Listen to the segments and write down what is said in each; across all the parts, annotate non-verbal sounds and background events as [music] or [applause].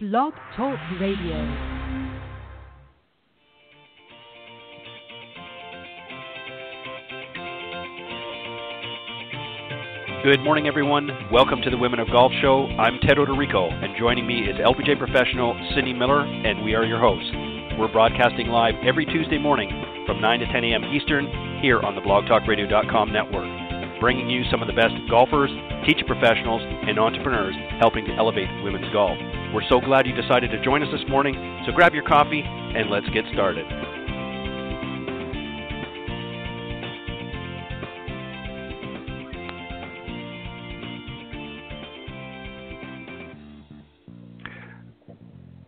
Blog Talk Radio. Good morning, everyone. Welcome to the Women of Golf Show. I'm Ted Odorico, and joining me is LPGA professional Cindy Miller, and we are your hosts. We're broadcasting live every Tuesday morning from 9 to 10 a.m. Eastern here on the blogtalkradio.com network, bringing you some of the best golfers, teacher professionals, and entrepreneurs helping to elevate women's golf. We're so glad you decided to join us this morning, so grab your coffee and let's get started.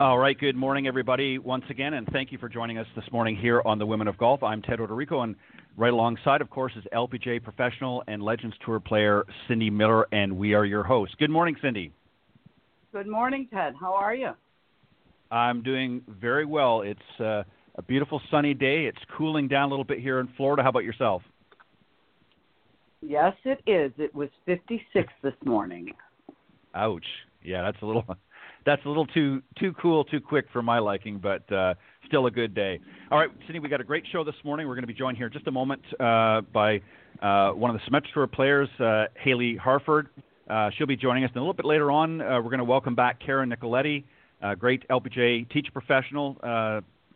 All right, good morning, everybody, once again, and thank you for joining us this morning here on the Women of Golf. I'm Ted Odorico, and right alongside, of course, is LPGA professional and Legends Tour player Cindy Miller, and we are your hosts. Good morning, Cindy. Good morning, Ted. How are you? I'm doing very well. It's uh, a beautiful sunny day. It's cooling down a little bit here in Florida. How about yourself? Yes, it is. It was 56 [laughs] this morning. Ouch. Yeah, that's a little that's a little too too cool, too quick for my liking, but uh, still a good day. All right, Cindy, we got a great show this morning. We're going to be joined here in just a moment uh, by uh, one of the Symetra players, uh, Haylee Harford. Uh, she'll be joining us. And a little bit later on, uh, we're going to welcome back Karen Nicoletti, a great LPGA teacher professional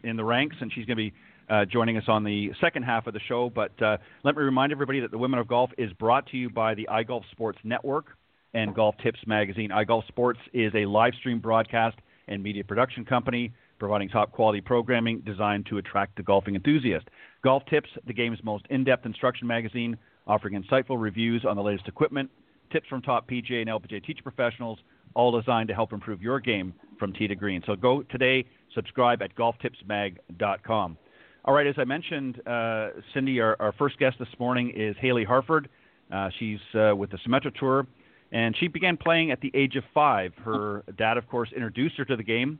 in the ranks, and she's going to be uh, joining us on the second half of the show. But uh, let me remind everybody that the Women of Golf is brought to you by the iGolf Sports Network and Golf Tips Magazine. iGolf Sports is a live stream broadcast and media production company providing top quality programming designed to attract the golfing enthusiast. Golf Tips, the game's most in depth instruction magazine, offering insightful reviews on the latest equipment, tips from top PGA and LPGA teacher professionals, all designed to help improve your game from tee to green. So go today, subscribe at golftipsmag.com. All right, as I mentioned, uh, Cindy, our, our, first guest this morning is Haylee Harford. Uh, she's uh, with the Symetra Tour and she began playing at the age of five. Her dad, of course, introduced her to the game.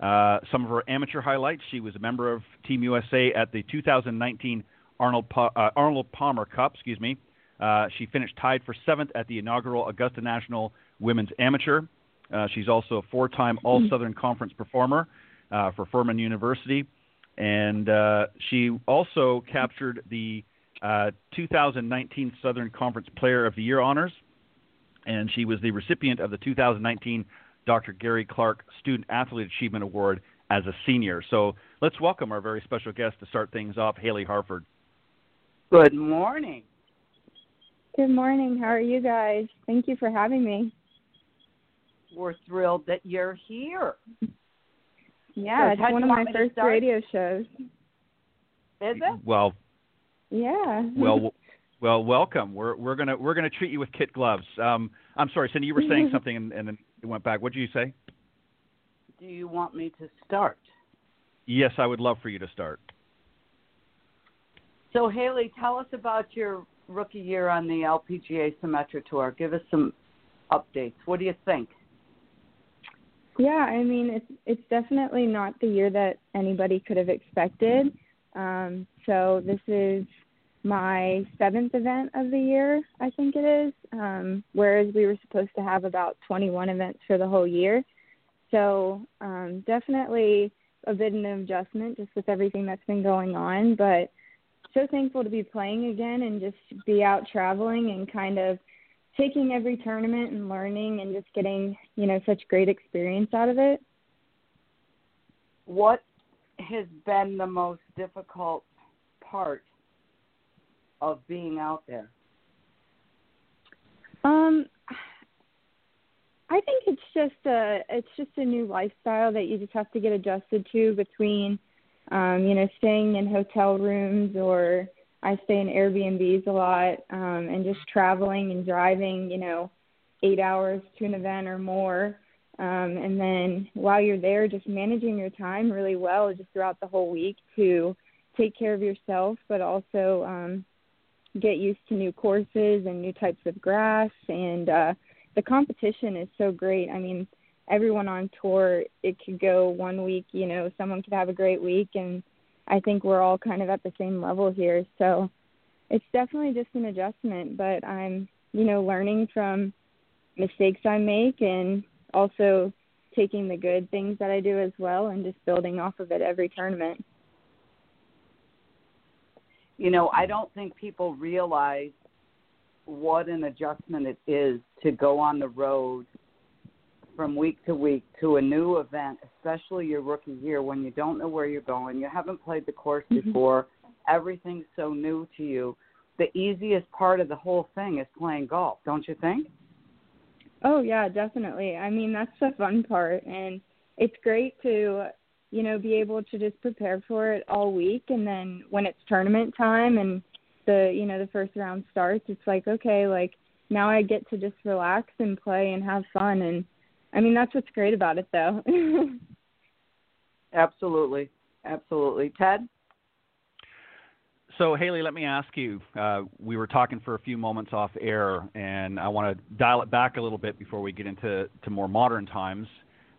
Uh, some of her amateur highlights: she was a member of Team USA at the 2019 Arnold pa- uh, Arnold Palmer Cup. Excuse me. Uh, she finished tied for seventh at the inaugural Augusta National Women's Amateur. Uh, she's also a four-time All Southern Conference performer uh, for Furman University, and uh, she also captured the 2019 Southern Conference Player of the Year honors and she was the recipient of the 2019 Dr. Gary Clark Student Athlete Achievement Award as a senior. So let's welcome our very special guest to start things off, Haylee Harford. Good morning. Good morning. How are you guys? Thank you for having me. We're thrilled that you're here. Yeah, so it's one of my first radio shows. Is it? Well, yeah. well, [laughs] Well, welcome. We're we're gonna we're gonna treat you with kit gloves. Um, I'm sorry, Cindy, you were saying [laughs] something and, and then it went back. What did you say? Do you want me to start? Yes, I would love for you to start. So, Haylee, tell us about your rookie year on the LPGA Symetra Tour. Give us some updates. What do you think? Yeah, I mean it's it's definitely not the year that anybody could have expected. Um, so this is my seventh event of the year, I think it is, um, whereas we were supposed to have about 21 events for the whole year. So um, definitely a bit of an adjustment just with everything that's been going on, but so thankful to be playing again and just be out traveling and kind of taking every tournament and learning and just getting, you know, such great experience out of it. What has been the most difficult part of being out there? Um, I think it's just a it's just a new lifestyle that you just have to get adjusted to between, um, you know, staying in hotel rooms or I stay in Airbnbs a lot, um, and just traveling and driving, you know, eight hours to an event or more. Um, and then while you're there, just managing your time really well just throughout the whole week to take care of yourself, but also um, get used to new courses and new types of grass and uh the competition is so great. I mean, everyone on tour, it could go one week, you know, someone could have a great week and I think we're all kind of at the same level here. So it's definitely just an adjustment, but I'm, you know, learning from mistakes I make and also taking the good things that I do as well and just building off of it every tournament. You know, I don't think people realize what an adjustment it is to go on the road from week to week to a new event, especially your rookie year when you don't know where you're going, you haven't played the course mm-hmm. before, everything's so new to you. The easiest part of the whole thing is playing golf, don't you think? Oh yeah, definitely. I mean, that's the fun part and it's great to, you know, be able to just prepare for it all week and then when it's tournament time and the, you know, the first round starts, it's like, okay, like now I get to just relax and play and have fun and I mean, that's what's great about it though. [laughs] Absolutely. Absolutely. Ted? So, Haylee, let me ask you. Uh, we were talking for a few moments off air, and I want to dial it back a little bit before we get into to more modern times.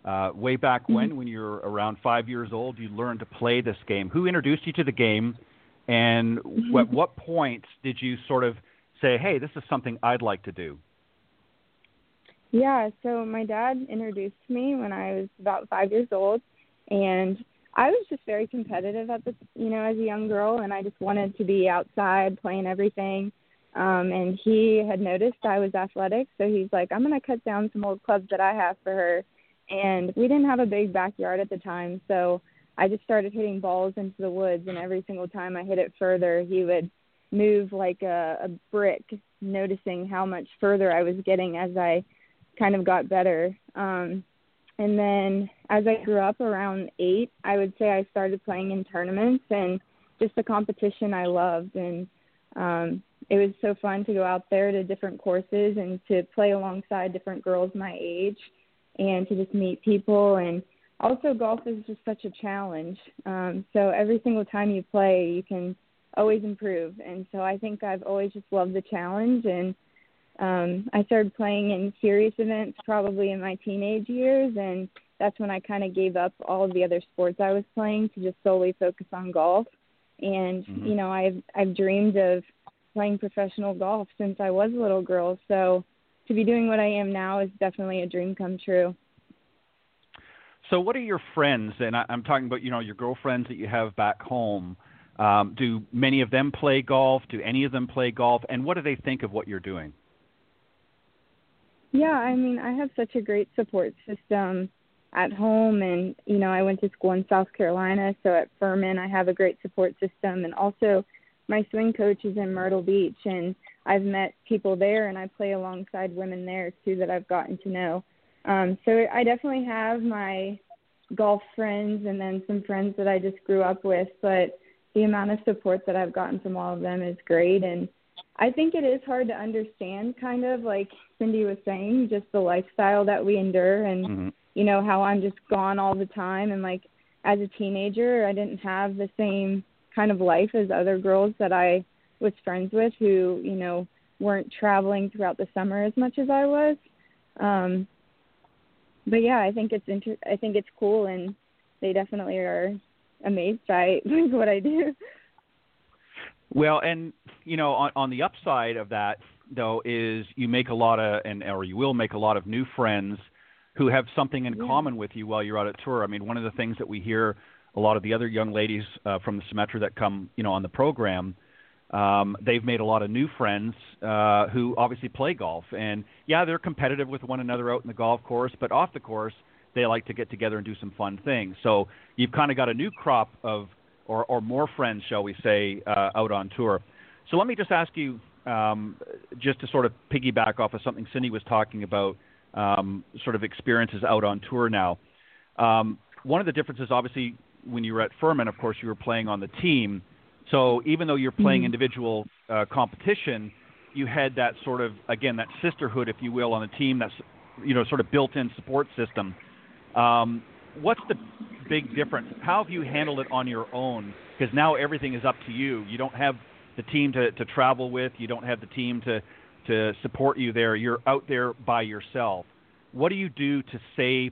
Uh, way back when, mm-hmm. when you were around five years old, you learned to play this game. Who introduced you to the game, and mm-hmm. at what point did you sort of say, "Hey, this is something I'd like to do"? Yeah, so my dad introduced me when I was about five years old, and I was just very competitive at the you know as a young girl, and I just wanted to be outside playing everything. Um, and he had noticed I was athletic, so he's like, "I'm gonna cut down some old clubs that I have for her." And we didn't have a big backyard at the time, so I just started hitting balls into the woods, and every single time I hit it further, he would move like a, a brick, noticing how much further I was getting as I kind of got better. Um, and then as I grew up around eight, I would say I started playing in tournaments and just the competition I loved. And um, it was so fun to go out there to different courses and to play alongside different girls my age and to just meet people. And also, golf is just such a challenge. Um, so every single time you play, you can always improve. And so I think I've always just loved the challenge and um, I started playing in serious events probably in my teenage years, and that's when I kind of gave up all of the other sports I was playing to just solely focus on golf. And mm-hmm. you know, I've I've dreamed of playing professional golf since I was a little girl. So to be doing what I am now is definitely a dream come true. So, what are your friends? And I, am talking about you know your girlfriends that you have back home. Um, do many of them play golf? Do any of them play golf? And what do they think of what you're doing? Yeah, I mean, I have such a great support system at home and you know, I went to school in South Carolina, so at Furman I have a great support system and also my swing coach is in Myrtle Beach and I've met people there and I play alongside women there too that I've gotten to know. Um so I definitely have my golf friends and then some friends that I just grew up with, but the amount of support that I've gotten from all of them is great and I think it is hard to understand, kind of like Cindy was saying, just the lifestyle that we endure and, mm-hmm. you know, how I'm just gone all the time. And like as a teenager, I didn't have the same kind of life as other girls that I was friends with who, you know, weren't traveling throughout the summer as much as I was. Um, but yeah, I think it's inter- I think it's cool, and they definitely are amazed by like [laughs] what I do. Well, and you know, on, on the upside of that though is you make a lot of and or you will make a lot of new friends who have something in yeah. common with you while you're out at tour. I mean, one of the things that we hear a lot of the other young ladies uh, from the Symetra that come, you know, on the program, um, they've made a lot of new friends uh, who obviously play golf. And yeah, they're competitive with one another out in the golf course, but off the course, they like to get together and do some fun things. So you've kind of got a new crop of or, or more friends, shall we say, uh, out on tour. So let me just ask you, um, just to sort of piggyback off of something Cindy was talking about, um, sort of experiences out on tour now. Um, one of the differences, obviously, when you were at Furman, of course, you were playing on the team. So even though you're playing mm-hmm. individual uh, competition, you had that sort of, again, that sisterhood, if you will, on the team. That's you know, sort of built-in support system. Um, what's the big difference? How have you handled it on your own? Because now everything is up to you. You don't have the team to, to travel with. You don't have the team to to support you there. You're out there by yourself. What do you do to say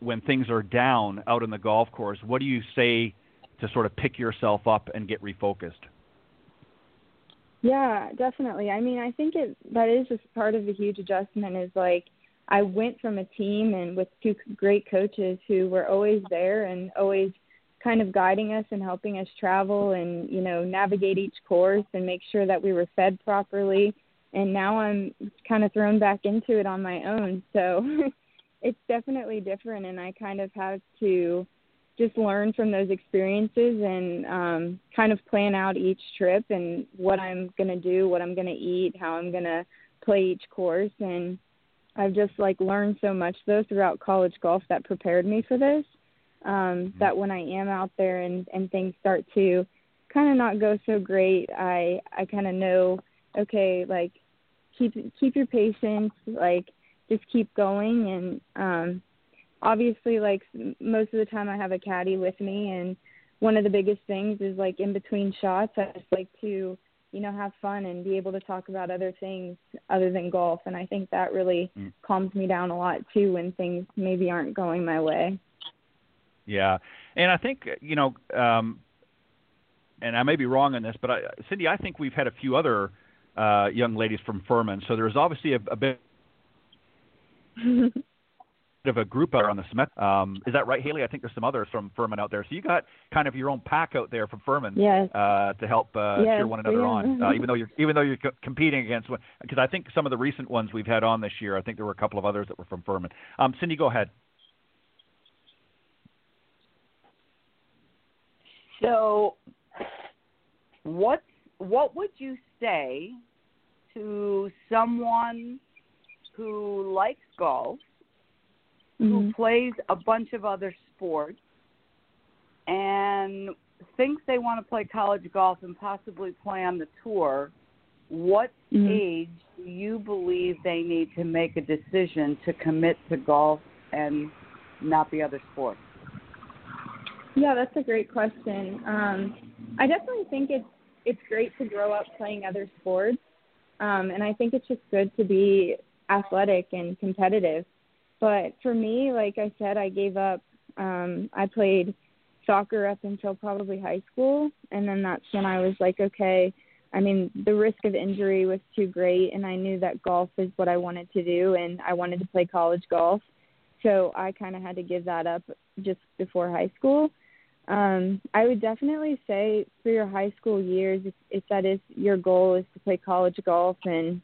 when things are down out on the golf course? What do you say to sort of pick yourself up and get refocused? Yeah, definitely. I mean, I think it that is just part of the huge adjustment is like I went from a team and with two great coaches who were always there and always kind of guiding us and helping us travel and you know navigate each course and make sure that we were fed properly. And now I'm kind of thrown back into it on my own. So [laughs] it's definitely different and I kind of have to just learn from those experiences and um kind of plan out each trip and what I'm going to do, what I'm going to eat, how I'm going to play each course. And I've just like learned so much though throughout college golf that prepared me for this um mm-hmm. that when I am out there and and things start to kind of not go so great, I I kind of know okay, like keep keep your patience, like just keep going and um obviously like most of the time I have a caddy with me and one of the biggest things is like in between shots I just like to you know have fun and be able to talk about other things other than golf and I think that really mm. calms me down a lot too when things maybe aren't going my way. Yeah. And I think you know um and I may be wrong on this but I Cindy I think we've had a few other uh young ladies from Furman so there's obviously a, a bit [laughs] of a group out on the Symetra. Um, is that right, Haylee? I think there's some others from Furman out there. So you got kind of your own pack out there from Furman yes. uh, to help uh, yes, cheer one another on, uh, [laughs] even though you're even though you're co- competing against one. Because I think some of the recent ones we've had on this year, I think there were a couple of others that were from Furman. Um, Cindy, go ahead. So, what what would you say to someone who likes golf mm-hmm. who plays a bunch of other sports and thinks they want to play college golf and possibly play on the tour, what mm-hmm. age do you believe they need to make a decision to commit to golf and not the other sports? Yeah, that's a great question. Um, I definitely think it's it's great to grow up playing other sports, um, and I think it's just good to be athletic and competitive. But for me, like I said, I gave up. Um, I played soccer up until probably high school, and then that's when I was like, okay. I mean, the risk of injury was too great, and I knew that golf is what I wanted to do, and I wanted to play college golf. So I kind of had to give that up just before high school. Um, I would definitely say for your high school years, if, if that is your goal, is to play college golf and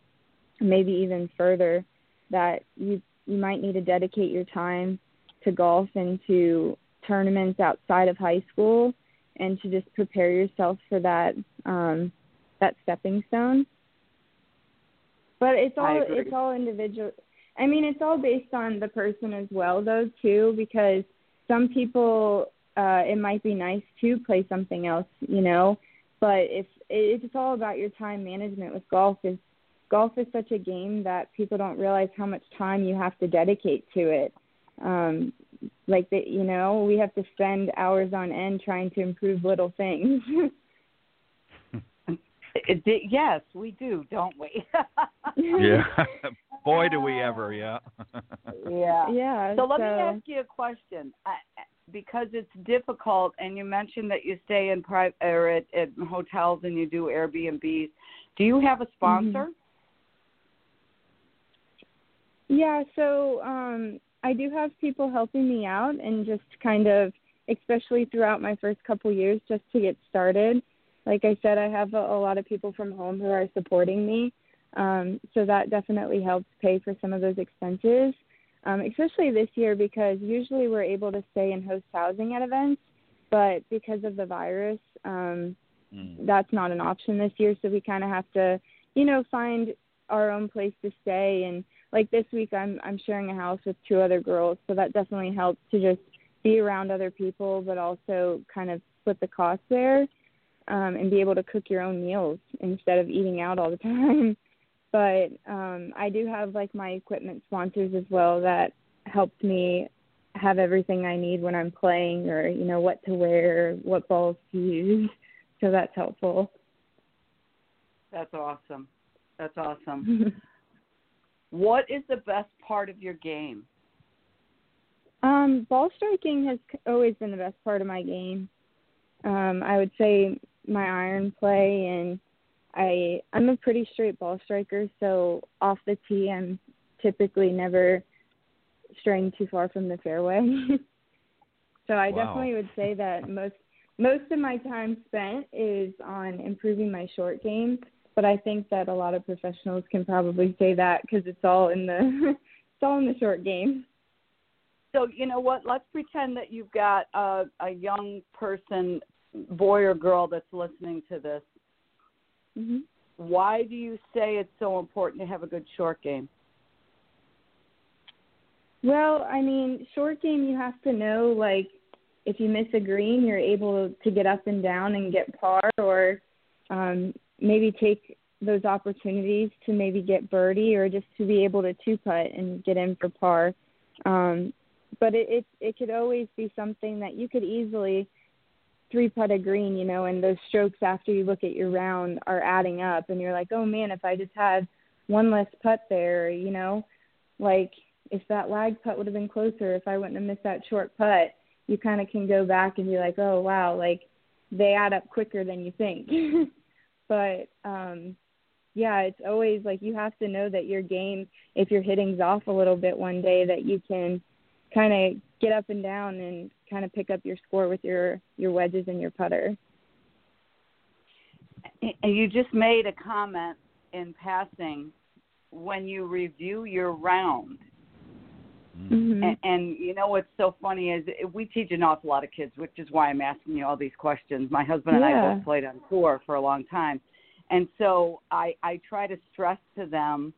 maybe even further, that you you might need to dedicate your time to golf and to tournaments outside of high school and to just prepare yourself for that um that stepping stone. But it's all it's all individual i mean it's all based on the person as well though too because some people uh it might be nice to play something else you know? But if it's all about your time management with golf is golf is such a game that people don't realize how much time you have to dedicate to it. Um, like that, you know, we have to spend hours on end trying to improve little things. [laughs] it, it, yes, we do, don't we? [laughs] yeah. [laughs] Boy, do we ever, yeah. yeah. Yeah. So let so... me ask you a question. I, because it's difficult, and you mentioned that you stay in private or at, at hotels and you do Airbnbs. Do you have a sponsor? Mm-hmm. Yeah, so um, I do have people helping me out and just kind of, especially throughout my first couple years, just to get started. Like I said, I have a, a lot of people from home who are supporting me. Um, so that definitely helps pay for some of those expenses, um, especially this year because usually we're able to stay in host housing at events, but because of the virus, um, mm. that's not an option this year. So we kind of have to, you know, find our own place to stay and like this week I'm I'm sharing a house with two other girls, so that definitely helps to just be around other people, but also kind of split the cost there, um, and be able to cook your own meals instead of eating out all the [laughs] time. But um, I do have like my equipment sponsors as well that helped me have everything I need when I'm playing, or you know what to wear, what balls to use. So that's helpful. That's awesome. That's awesome. [laughs] What is the best part of your game? Um, ball striking has always been the best part of my game. Um, I would say my iron play and I I'm a pretty straight ball striker, so off the tee I'm typically never straying too far from the fairway. [laughs] so I Wow. definitely would say that most most of my time spent is on improving my short game, but I think that a lot of professionals can probably say that because it's all in the [laughs] it's all in the short game. So you know what? Let's pretend that you've got a, a young person, boy or girl, that's listening to this. hmm Why do you say it's so important to have a good short game? Well, I mean, short game you have to know like if you miss a green, you're able to get up and down and get par, or um, maybe take those opportunities to maybe get birdie or just to be able to two putt and get in for par. Um, but it, it it could always be something that you could easily three putt a green, you know, and those strokes after you look at your round are adding up, and you're like, oh man, if I just had one less putt there, you know, like if that lag putt would have been closer, if I wouldn't have missed that short putt, you kind of can go back and be like, oh wow, like they add up quicker than you think. [laughs] but um yeah, it's always like you have to know that your game, if your hitting's off a little bit one day, that you can kind of get up and down and kind of pick up your score with your your wedges and your putter. You just made a comment in passing when you review your round. Mm-hmm. And, and you know what's so funny is we teach an awful lot of kids, which is why I'm asking you all these questions. My husband and I both played on tour for a long time, and so I I try to stress to them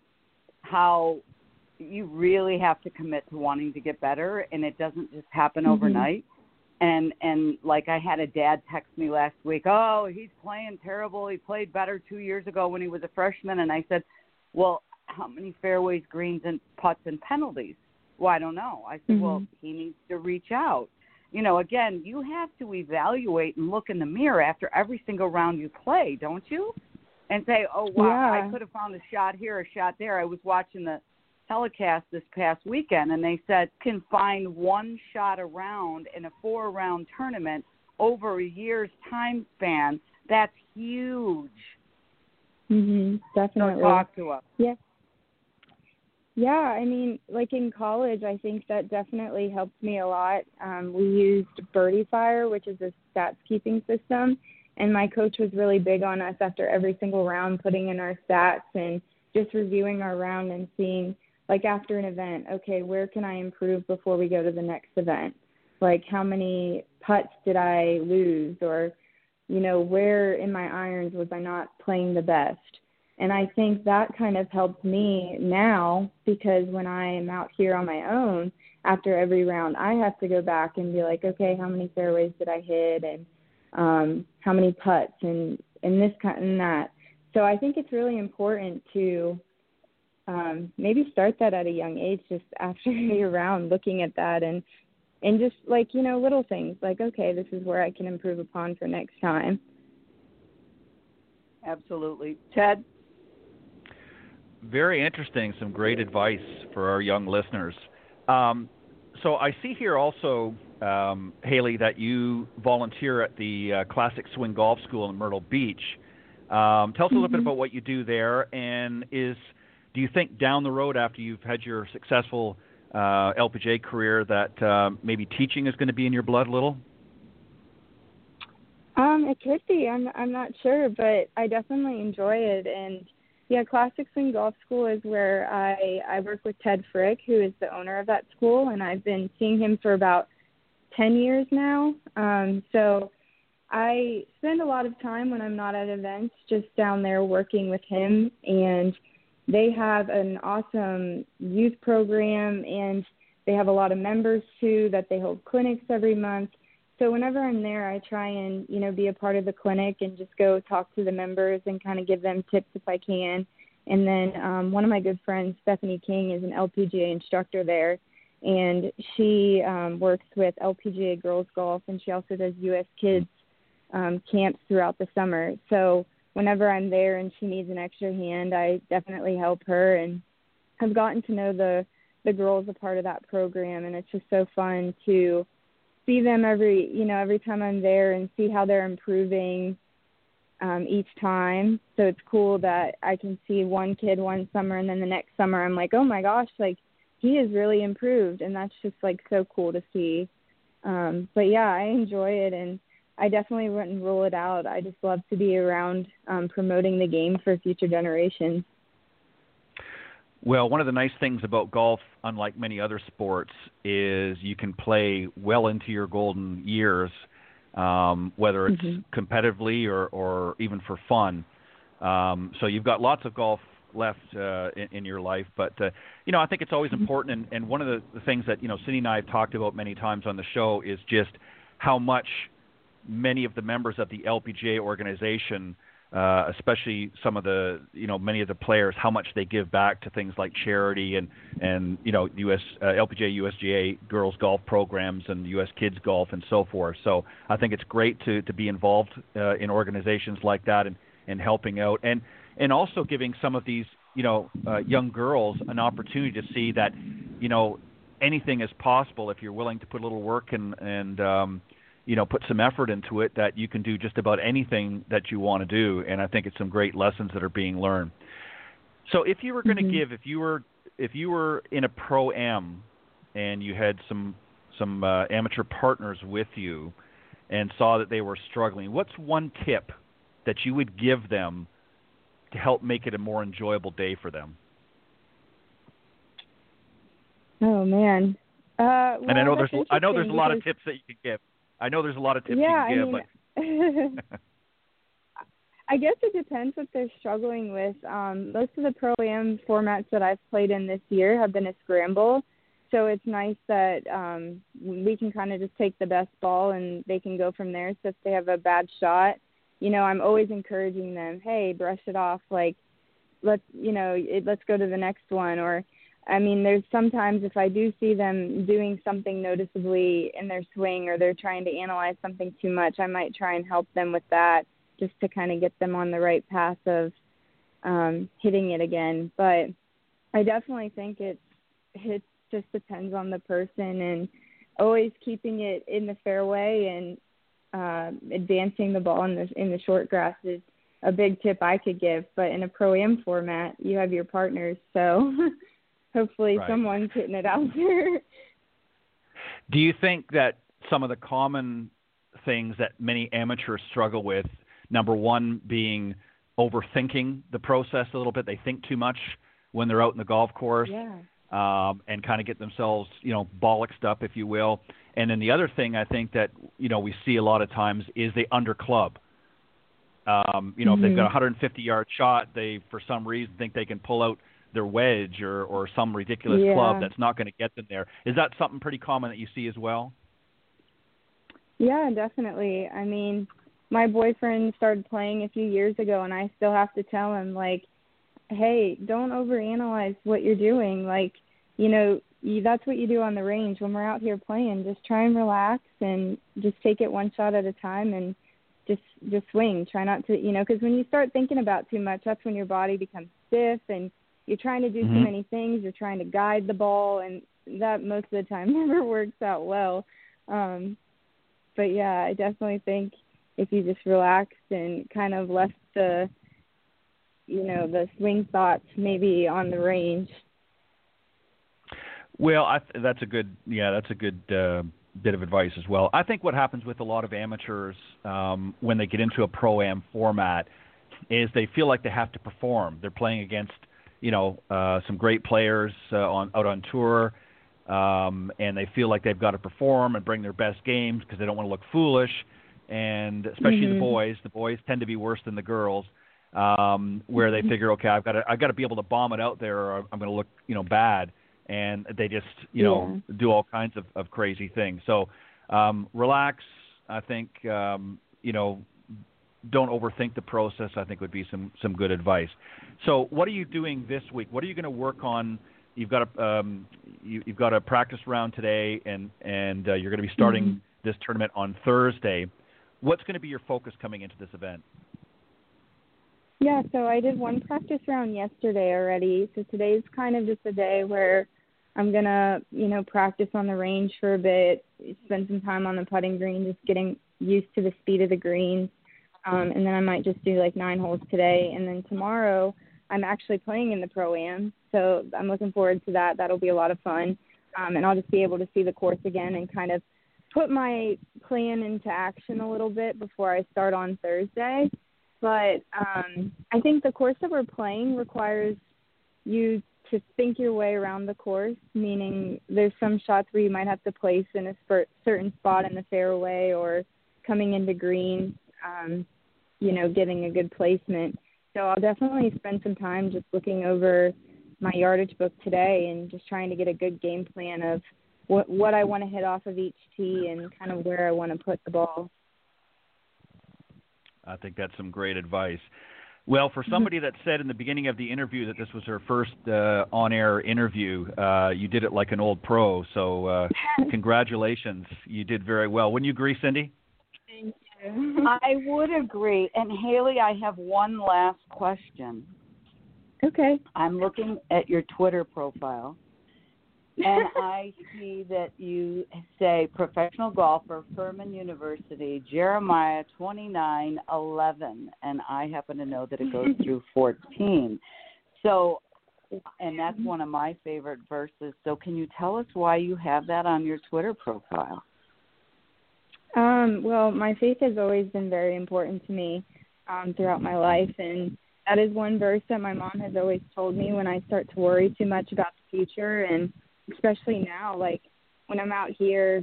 how you really have to commit to wanting to get better, and it doesn't just happen Mhm. overnight. And and like I had a dad text me last week, oh he's playing terrible. He played better two years ago when he was a freshman, and I said, well, how many fairways, greens, and putts and penalties? Well, I don't know. I said, well, Mhm. he needs to reach out. You know, again, you have to evaluate and look in the mirror after every single round you play, don't you? And say, oh, wow, I could have found a shot here, a shot there. I was watching the telecast this past weekend, and they said can find one shot around in a four round tournament over a year's time span. That's huge. Mhm. So talk to us. Yeah. Yeah, I mean, like in college, I think that definitely helped me a lot. Um, we used Birdie Fire, which is a stats keeping system, and my coach was really big on us after every single round putting in our stats and just reviewing our round and seeing, like after an event, okay, where can I improve before we go to the next event? Like how many putts did I lose, or you know, where in my irons was I not playing the best? And I think that kind of helped me now because when I am out here on my own, after every round, I have to go back and be like, okay, how many fairways did I hit, and um, how many putts, and and this kind and that. So I think it's really important to um, maybe start that at a young age, just [laughs] after your round, looking at that and and just like you know little things like okay, this is where I can improve upon for next time. Absolutely. Ted? Very interesting. Some great advice for our young listeners. Um, so I see here also, um, Haylee, that you volunteer at the uh, Classic Swing Golf School in Myrtle Beach. Um, tell us a little bit Mhm. about what you do there, and is do you think down the road after you've had your successful uh, LPGA career that um, maybe teaching is going to be in your blood a little? Um, it could be. I'm I'm not sure, but I definitely enjoy it. And yeah, Classic Swing Golf School is where I I work with Ted Frick, who is the owner of that school, and I've been seeing him for about ten years now. Um, so I spend a lot of time when I'm not at events just down there working with him, and they have an awesome youth program, and they have a lot of members too that they hold clinics every month so whenever I'm there, I try and you know be a part of the clinic and just go talk to the members and kind of give them tips if I can. And then um, one of my good friends, Stephanie King, is an LPGA instructor there, and she um, works with LPGA girls golf, and she also does U.S. kids um, camps throughout the summer. So whenever I'm there and she needs an extra hand, I definitely help her and have gotten to know the the girls a part of that program, and it's just so fun to see them every you know every time I'm there and see how they're improving um each time. So it's cool that I can see one kid one summer and then the next summer I'm like, "Oh my gosh, like he has really improved, and that's just like so cool to see. Um, but yeah, I enjoy it, and I definitely wouldn't rule it out. I just love to be around um, promoting the game for future generations. Well, one of the nice things about golf, unlike many other sports, is you can play well into your golden years, um, whether it's mm-hmm. competitively or, or even for fun. Um, so you've got lots of golf left uh, in, in your life, but uh, you know I think it's always mm-hmm. important. And, and one of the, the things that you know Cindy and I have talked about many times on the show is just how much many of the members of the LPGA organization, uh, especially some of the you know many of the players, how much they give back to things like charity and and you know US uh, LPGA USGA girls golf programs and US kids golf and so forth. So I think it's great to to be involved uh, in organizations like that and and helping out and and also giving some of these you know uh, young girls an opportunity to see that you know anything is possible if you're willing to put a little work and and um, you know put some effort into it that you can do just about anything that you want to do and i think it's some great lessons that are being learned so if you were going to mm-hmm. give if you were if you were in a pro am and you had some some uh, amateur partners with you and saw that they were struggling what's one tip that you would give them to help make it a more enjoyable day for them oh man uh, well, and I know there's I know there's a lot of tips that you can give. I know there's a lot of tips yeah, you can give, I mean, but [laughs] I guess it depends what they're struggling with. Um, most of the pro am formats that I've played in this year have been a scramble, so it's nice that um, we can kind of just take the best ball and they can go from there. So if they have a bad shot, you know, I'm always encouraging them, hey, brush it off, like let's you know, it, let's go to the next one, or I mean, there's sometimes if I do see them doing something noticeably in their swing or they're trying to analyze something too much, I might try and help them with that just to kind of get them on the right path of um, hitting it again. But I definitely think it it just depends on the person and always keeping it in the fairway and uh, advancing the ball in the in the short grass is a big tip I could give. But in a pro am format, you have your partners, so [laughs] hopefully right. someone's it out [laughs] there. Do you think that some of the common things that many amateurs struggle with, number one being overthinking the process a little bit, they think too much when they're out in the golf course. Yeah. Um, and kind of get themselves, you know, bollocksed up, if you will. And then the other thing I think that you know we see a lot of times is they under club. Um, you know, mm-hmm. if they've got a 150 yard shot, they for some reason think they can pull out their wedge or or some ridiculous yeah. club that's not going to get them there. Is that something pretty common that you see as well? Yeah, definitely. I mean, my boyfriend started playing a few years ago and I still have to tell him like, "Hey, don't overanalyze what you're doing. Like, you know, you, that's what you do on the range when we're out here playing. Just try and relax and just take it one shot at a time and just just swing. Try not to, you know, because when you start thinking about too much, that's when your body becomes stiff and you're trying to do mm-hmm. too many things you're trying to guide the ball and that most of the time [laughs] never works out well um but yeah i definitely think if you just relaxed and kind of left the you know the swing thoughts maybe on the range well I th- that's a good yeah that's a good uh bit of advice as well. I think what happens with a lot of amateurs um, when they get into a pro am format is they feel like they have to perform. They're playing against you know uh, some great players uh, on out on tour, um, and they feel like they've got to perform and bring their best games because they don't want to look foolish. And especially mm-hmm. the boys, the boys tend to be worse than the girls, um, where they mm-hmm. figure, okay, I've got to I've got to be able to bomb it out there, or I'm going to look you know bad, and they just you know yeah. do all kinds of, of crazy things. So um, relax. I think um, you know don't overthink the process. I think would be some some good advice. So, what are you doing this week? What are you going to work on? You've got a um, you, have got a practice round today, and and uh, you're going to be starting mm-hmm. this tournament on Thursday. What's going to be your focus coming into this event? Yeah, so I did one practice round yesterday already. So today's kind of just a day where I'm gonna, you know, practice on the range for a bit, spend some time on the putting green, just getting used to the speed of the greens um, and then I might just do like nine holes today, and then tomorrow I'm actually playing in the pro am. So I'm looking forward to that. That'll be a lot of fun. Um, and I'll just be able to see the course again and kind of put my plan into action a little bit before I start on Thursday. But um, I think the course that we're playing requires you to think your way around the course, meaning there's some shots where you might have to place in a certain spot in the fairway or coming into green, um, you know, getting a good placement. So I'll definitely spend some time just looking over my yardage book today and just trying to get a good game plan of what what I want to hit off of each tee and kind of where I want to put the ball. I think that's some great advice. Well, for somebody that said in the beginning of the interview that this was her first uh, on-air interview, uh, you did it like an old pro. So, uh, [laughs] congratulations, you did very well. Wouldn't you agree, Cindy? [laughs] I would agree. And Haylee, I have one last question. Okay. I'm looking at your Twitter profile and [laughs] I see that you say professional golfer, Furman University, Jeremiah twenty nine eleven, and I happen to know that it goes [laughs] through fourteen. So, and that's one of my favorite verses. So, can you tell us why you have that on your Twitter profile? Um, well, my faith has always been very important to me um, throughout my life, and that is one verse that my mom has always told me when I start to worry too much about the future and especially now, like when I'm out here,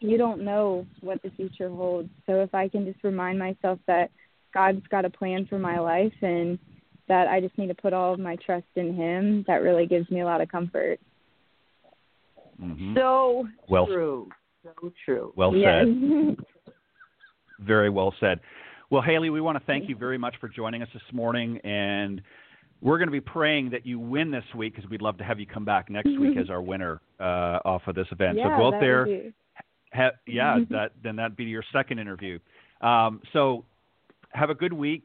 you don't know what the future holds. So if I can just remind myself that God's got a plan for my life and that I just need to put all of my trust in Him, that really gives me a lot of comfort. Mm-hmm. So well, true. So true. Well yes. said. [laughs] very well said. Well, Haylee, we want to thank you very much for joining us this morning and we're going to be praying that you win this week because we'd love to have you come back next week [laughs] as our winner uh, off of this event. Yeah, so go out there. Ha, yeah, [laughs] that then that'd be your second interview. Um, so have a good week.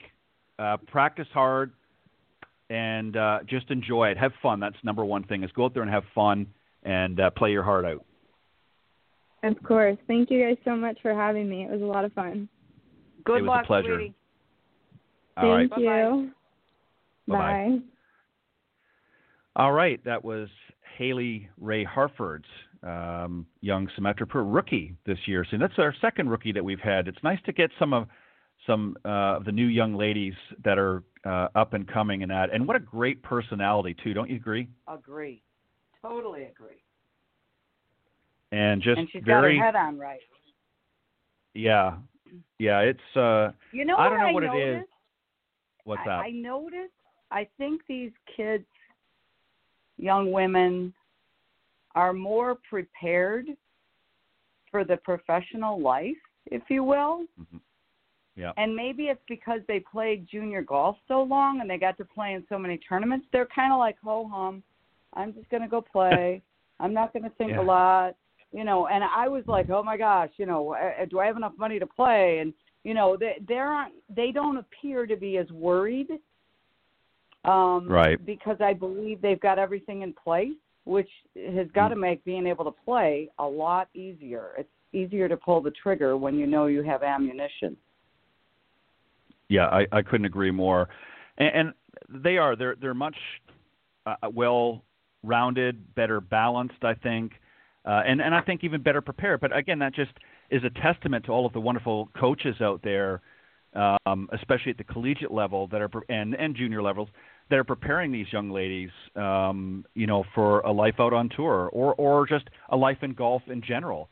Uh, practice hard and uh, just enjoy it. Have fun. That's number one thing. Is go out there and have fun and uh, play your heart out. Of course. Thank you guys so much for having me. It was a lot of fun. Good it was luck, a pleasure. Sweetie. All Thank right. you. Bye-bye. Bye. All right, that was Haylee Rae Harford, um, young Symetra Pro rookie this year. So that's our second rookie that we've had. It's nice to get some of some uh, of the new young ladies that are uh, up and coming and that. And what a great personality too, don't you agree? Agree. Totally agree. And just and she's very got her head on right. yeah, yeah. It's uh, You know I don't know I what noticed? it is. What's I, that? I noticed. I think these kids, young women, are more prepared for the professional life, if you will. Mhm. Yeah. And maybe it's because they played junior golf so long and they got to play in so many tournaments. They're kind of like ho hum. I'm just gonna go [laughs] play. I'm not gonna think Yeah. a lot, you know. And I was like, oh my gosh, you know, uh, do I have enough money to play? And you know, they they aren't they don't appear to be as worried. Um, Right. Because I believe they've got everything in place, which has got to make being able to play a lot easier. It's easier to pull the trigger when you know you have ammunition. Yeah, I, I couldn't agree more. And, and they are they're they're much uh, well rounded, better balanced, I think, uh, and and I think even better prepared. But again, that just is a testament to all of the wonderful coaches out there, um, especially at the collegiate level that are and and junior levels that are preparing these young ladies, um, you know, for a life out on tour or or just a life in golf in general.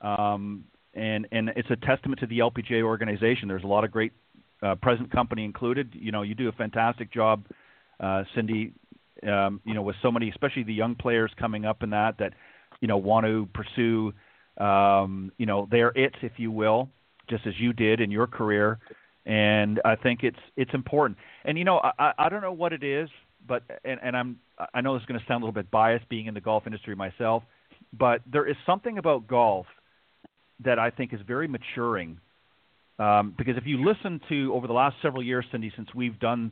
Um, and and it's a testament to the LPGA organization. There's a lot of great uh, present company included. You know, you do a fantastic job, uh, Cindy. Um, you know, with so many, especially the young players coming up in that that you know want to pursue, um, you know, their it, if you will, just as you did in your career. And I think it's it's important. And you know, I I don't know what it is, but and and I'm I know this is going to sound a little bit biased, being in the golf industry myself, but there is something about golf that I think is very maturing um, because if you listen to over the last several years, Cindy, since we've done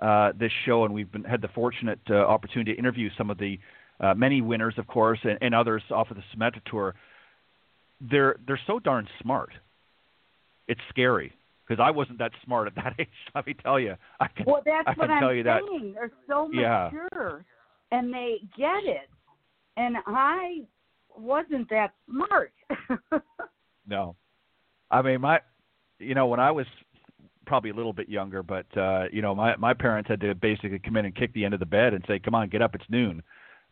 uh, this show and we've been, had the fortunate uh, opportunity to interview some of the uh, many winners, of course, and, and others off of the Symetra Tour, they're they're so darn smart. It's scary. because I wasn't that smart at [laughs] that age. Let me tell you. I can, well, that's I what can I'm tell you that. saying. They're so Yeah. mature, and they get it. And I wasn't that smart. [laughs] No, I mean my, you know, when I was probably a little bit younger, but uh, you know, my my parents had to basically come in and kick the end of the bed and say, "Come on, get up, it's noon."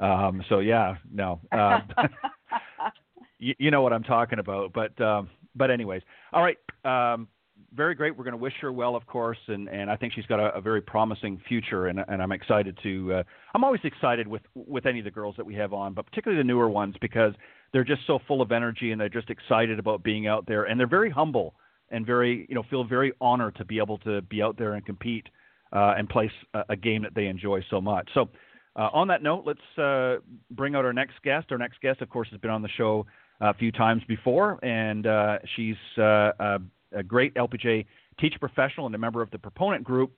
Um, so yeah, no, um, [laughs] you, you know what I'm talking about. But um, but anyways, all right. Um, very great. We're going to wish her well, of course, and, and I think she's got a, a very promising future, and, and I'm excited to. Uh, I'm always excited with with any of the girls that we have on, but particularly the newer ones because they're just so full of energy and they're just excited about being out there, and they're very humble and very you know feel very honored to be able to be out there and compete uh, and play s- a, a game that they enjoy so much. So. Uh, on that note, let's uh, bring out our next guest. Our next guest, of course, has been on the show a few times before, and uh, she's uh, a, a great LPGA teacher professional and a member of the Proponent Group,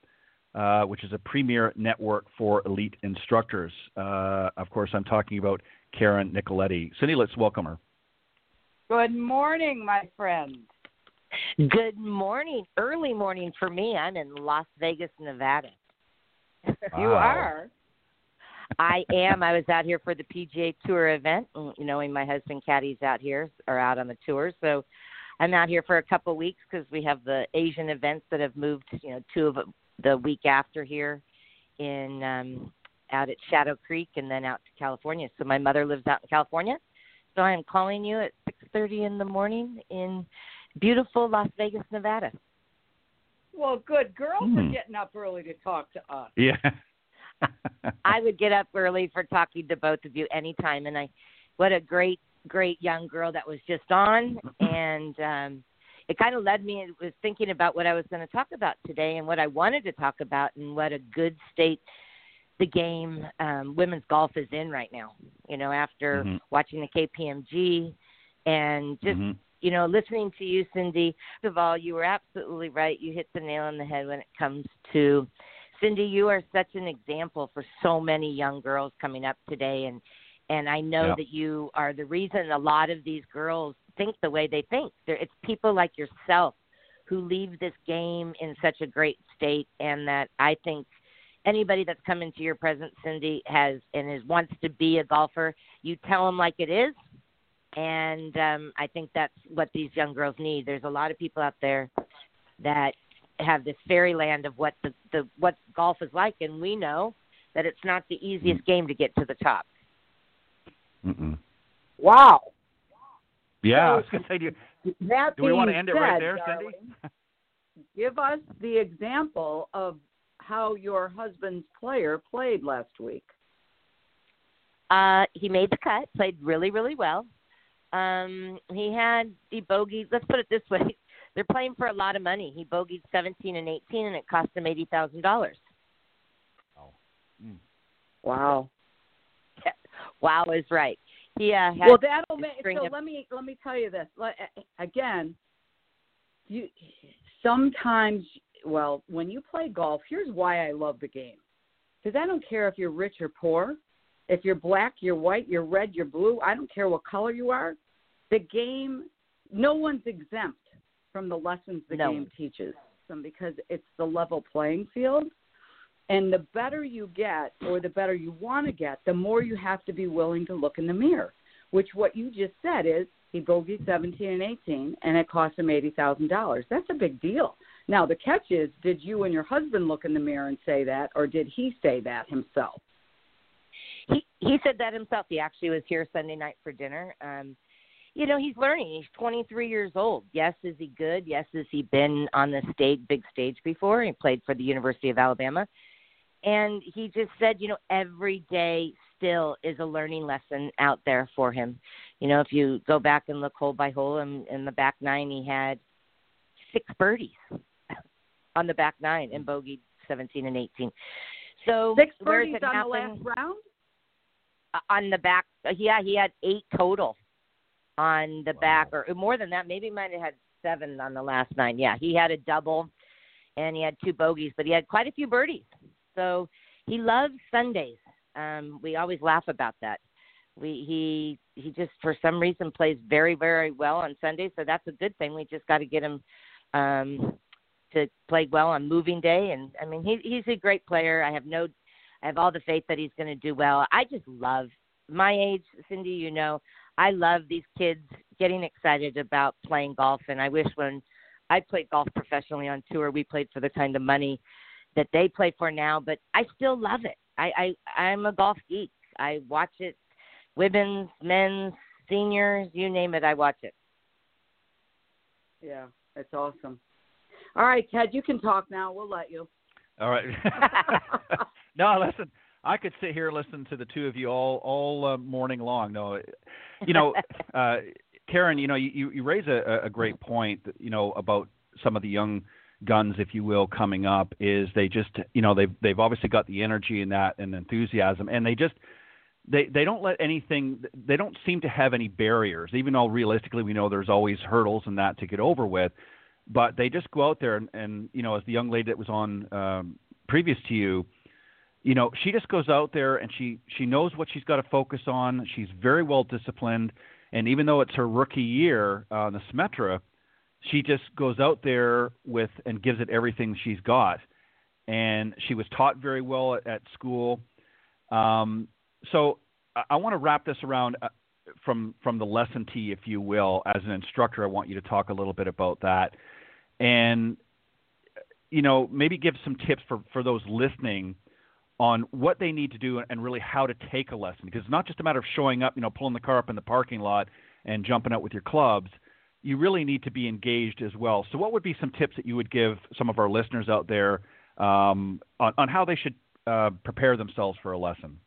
uh, which is a premier network for elite instructors. Uh, of course, I'm talking about Karen Nicoletti. Cindy, let's welcome her. Good morning, my friend. Good morning. Early morning for me. I'm in Las Vegas, Nevada. You are. I am. I was out here for the PGA Tour event, mm, knowing my husband Caddy's out here or out on the tour. So I'm out here for a couple of weeks because we have the Asian events that have moved. You know, two of the week after here in um out at Shadow Creek and then out to California. So my mother lives out in California. So I am calling you at 6:30 in the morning in beautiful Las Vegas, Nevada. Well, good. Girls Hmm. are getting up early to talk to us. Yeah. [laughs] I would get up early for talking to both of you anytime and I what a great great young girl that was just on [laughs] and um it kind of led me it was thinking about what I was going to talk about today and what I wanted to talk about and what a good state the game um women's golf is in right now. You know, after Mhm. watching the KPMG and just Mhm. you know, listening to you, Cindy, first of all, you were absolutely right. You hit the nail on the head when it comes to Cindy. You are such an example for so many young girls coming up today, and and I know Yeah. that you are the reason a lot of these girls think the way they think. They're, it's people like yourself who leave this game in such a great state, and that I think anybody that's come into your presence, Cindy, has and is wants to be a golfer. You tell them like it is, and um, I think that's what these young girls need. There's a lot of people out there that have this fairyland of what the, the what golf is like, and we know that it's not the easiest game to get to the top. Mm-mm. Wow. Yeah, I was going to say, do, you, That do we want to being end it right there, darling, Cindy? [laughs] Give us the example of how your husband's player played last week. Uh, he made the cut, played really, really well. Um, he had he bogeyed. Let's put it this way: they're playing for a lot of money. He bogeyed 17 and 18, and it cost him eighty thousand dollars. Mm. Wow. [laughs] Wow is right. He uh, had Well, that'll make. So of- let me let me tell you this. Again, you sometimes. Well, when you play golf, here's why I love the game. Because I don't care if you're rich or poor, if you're black, you're white, you're red, you're blue. I don't care what color you are. The game, no one's exempt from the lessons the No. game teaches them because it's the level playing field. And the better you get, or the better you want to get, the more you have to be willing to look in the mirror. Which what you just said is he bogeyed 17 and 18, and it cost him eighty thousand dollars. That's a big deal. Now the catch is, did you and your husband look in the mirror and say that, or did he say that himself? he he said that himself. He actually was here Sunday night for dinner. Um, you know, he's learning. He's 23 years old. Yes, is he good? Yes, has he been on the stage, big stage before? He played for the University of Alabama, and he just said, you know, every day still is a learning lesson out there for him. You know, if you go back and look hole by hole, in, in the back nine, he had six birdies on the back nine and bogeyed 17 and 18. So Six birdies on happen? the last round. uh, on the back. uh, Yeah, he had eight total on the Wow. back, or more than that. Maybe he might have had seven on the last nine. Yeah, he had a double, and he had two bogeys, but he had quite a few birdies. So he loves Sundays. Um, we always laugh about that. We he he just for some reason plays very very well on Sundays, so that's a good thing. We just got to get him um to play well on moving day. And I mean, he, he's a great player. I have no, I have all the faith that he's going to do well. I just love my age, Cindy. You know, I love these kids getting excited about playing golf, and I wish when I played golf professionally on tour, we played for the kind of money that they play for now. But I still love it. I, I I'm a golf geek. I watch it, women's, men's, seniors, you name it, I watch it. Yeah, it's awesome. All right, Ted, you can talk now. We'll let you. All right. [laughs] [laughs] no, listen. I could sit here and listen to the two of you all all uh, morning long. No, you know, [laughs] uh, Karen, you know, you you raise a, a great point. You know about some of the young guns, if you will, coming up. Is they just you know they've they've obviously got the energy and that and enthusiasm, and they just they they don't let anything they don't seem to have any barriers even though realistically we know there's always hurdles and that to get over with but they just go out there and, and you know as the young lady that was on um previous to you you know she just goes out there and she she knows what she's got to focus on. She's very well disciplined. And even though it's her rookie year uh, on the Symetra she just goes out there with and gives it everything she's got. And she was taught very well at, at school. Um, so I, I want to wrap this around uh, from from the lesson tee, if you will, as an instructor. I want you to talk a little bit about that, and you know maybe give some tips for for those listening on what they need to do and really how to take a lesson because it's not just a matter of showing up, you know, pulling the car up in the parking lot and jumping out with your clubs. You really need to be engaged as well. So, what would be some tips that you would give some of our listeners out there um, on, on how they should uh, prepare themselves for a lesson?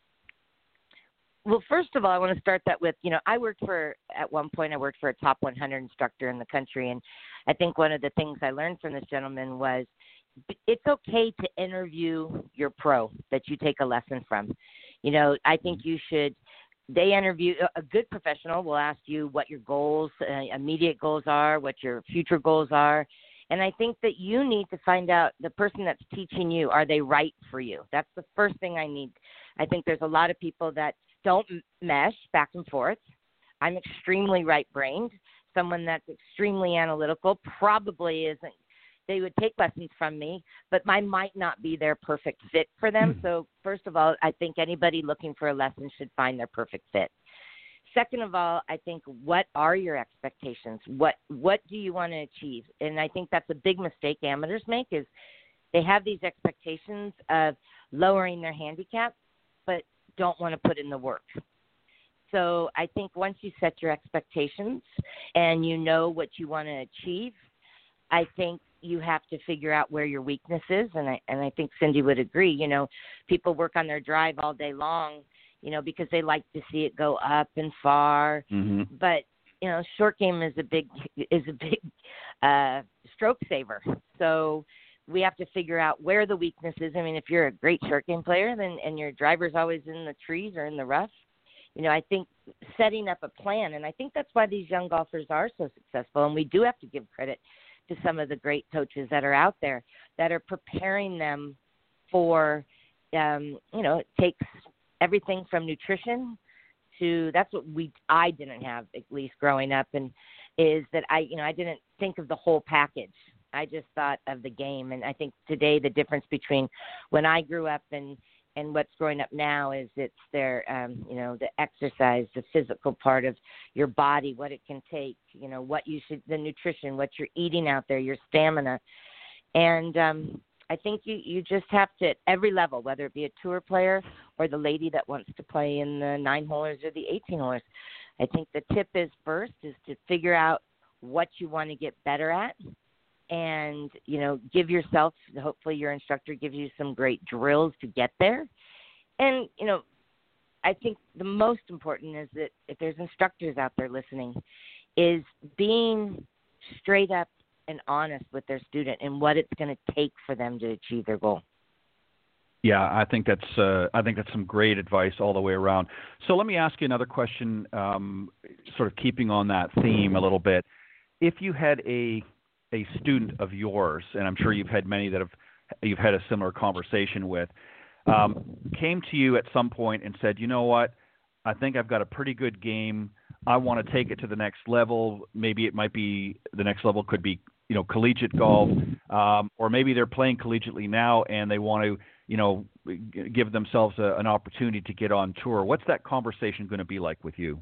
well, first of all, I want to start that with, you know, I worked for, at one point, I worked for a top 100 instructor in the country. And I think one of the things I learned from this gentleman was it's okay to interview your pro that you take a lesson from. You know, I think you should, they interview, a good professional will ask you what your goals, uh, immediate goals are, what your future goals are. And I think that you need to find out the person that's teaching you, are they right for you? That's the first thing I need. I think there's a lot of people that don't mesh back and forth. I'm extremely right brained. Someone that's extremely analytical probably isn't. They would take lessons from me, but I might not be their perfect fit for them. Mm. So, first of all, I think anybody looking for a lesson should find their perfect fit. Second of all, I think what are your expectations? What what do you want to achieve? And I think that's a big mistake amateurs make is they have these expectations of lowering their handicap, but don't want to put in the work. So I think once you set your expectations and you know what you want to achieve, I think you have to figure out where your weakness is and I and I think Cindy would agree, you know, people work on their drive all day long, you know, because they like to see it go up and far. Mm-hmm. But, you know, short game is a big is a big uh stroke saver. So we have to figure out where the weakness is. I mean, if you're a great short game player, then and your driver's always in the trees or in the rough, you know, I think setting up a plan, and I think that's why these young golfers are so successful. And we do have to give credit to some of the great coaches that are out there that are preparing them for, um, you know, it takes everything from nutrition to that's what we I didn't have at least growing up, and is that I, you know, I didn't think of the whole package. I just thought of the game, and I think today the difference between when I grew up and and what's growing up now is it's their um you know the exercise the physical part of your body what it can take you know what you should the nutrition what you're eating out there your stamina. And um i think you you just have to at every level whether it be a tour player or the lady that wants to play in the nine holers or the eighteen holers i think the tip is first is to figure out what you want to get better at and you know give yourself hopefully your instructor gives you some great drills to get there and you know i think the most important is that if there's instructors out there listening is being straight up and honest with their student and what it's going to take for them to achieve their goal yeah, I think that's uh, I think that's some great advice all the way around. So let me ask you another question, um, sort of keeping on that theme a little bit. If you had a a student of yours, and I'm sure you've had many that have you've had a similar conversation with, um, came to you at some point and said, you know what, I think I've got a pretty good game. I want to take it to the next level. Maybe it might be the next level could be you know collegiate golf, um, or maybe they're playing collegiately now and they want to you know give themselves a, an opportunity to get on tour. What's that conversation going to be like with you?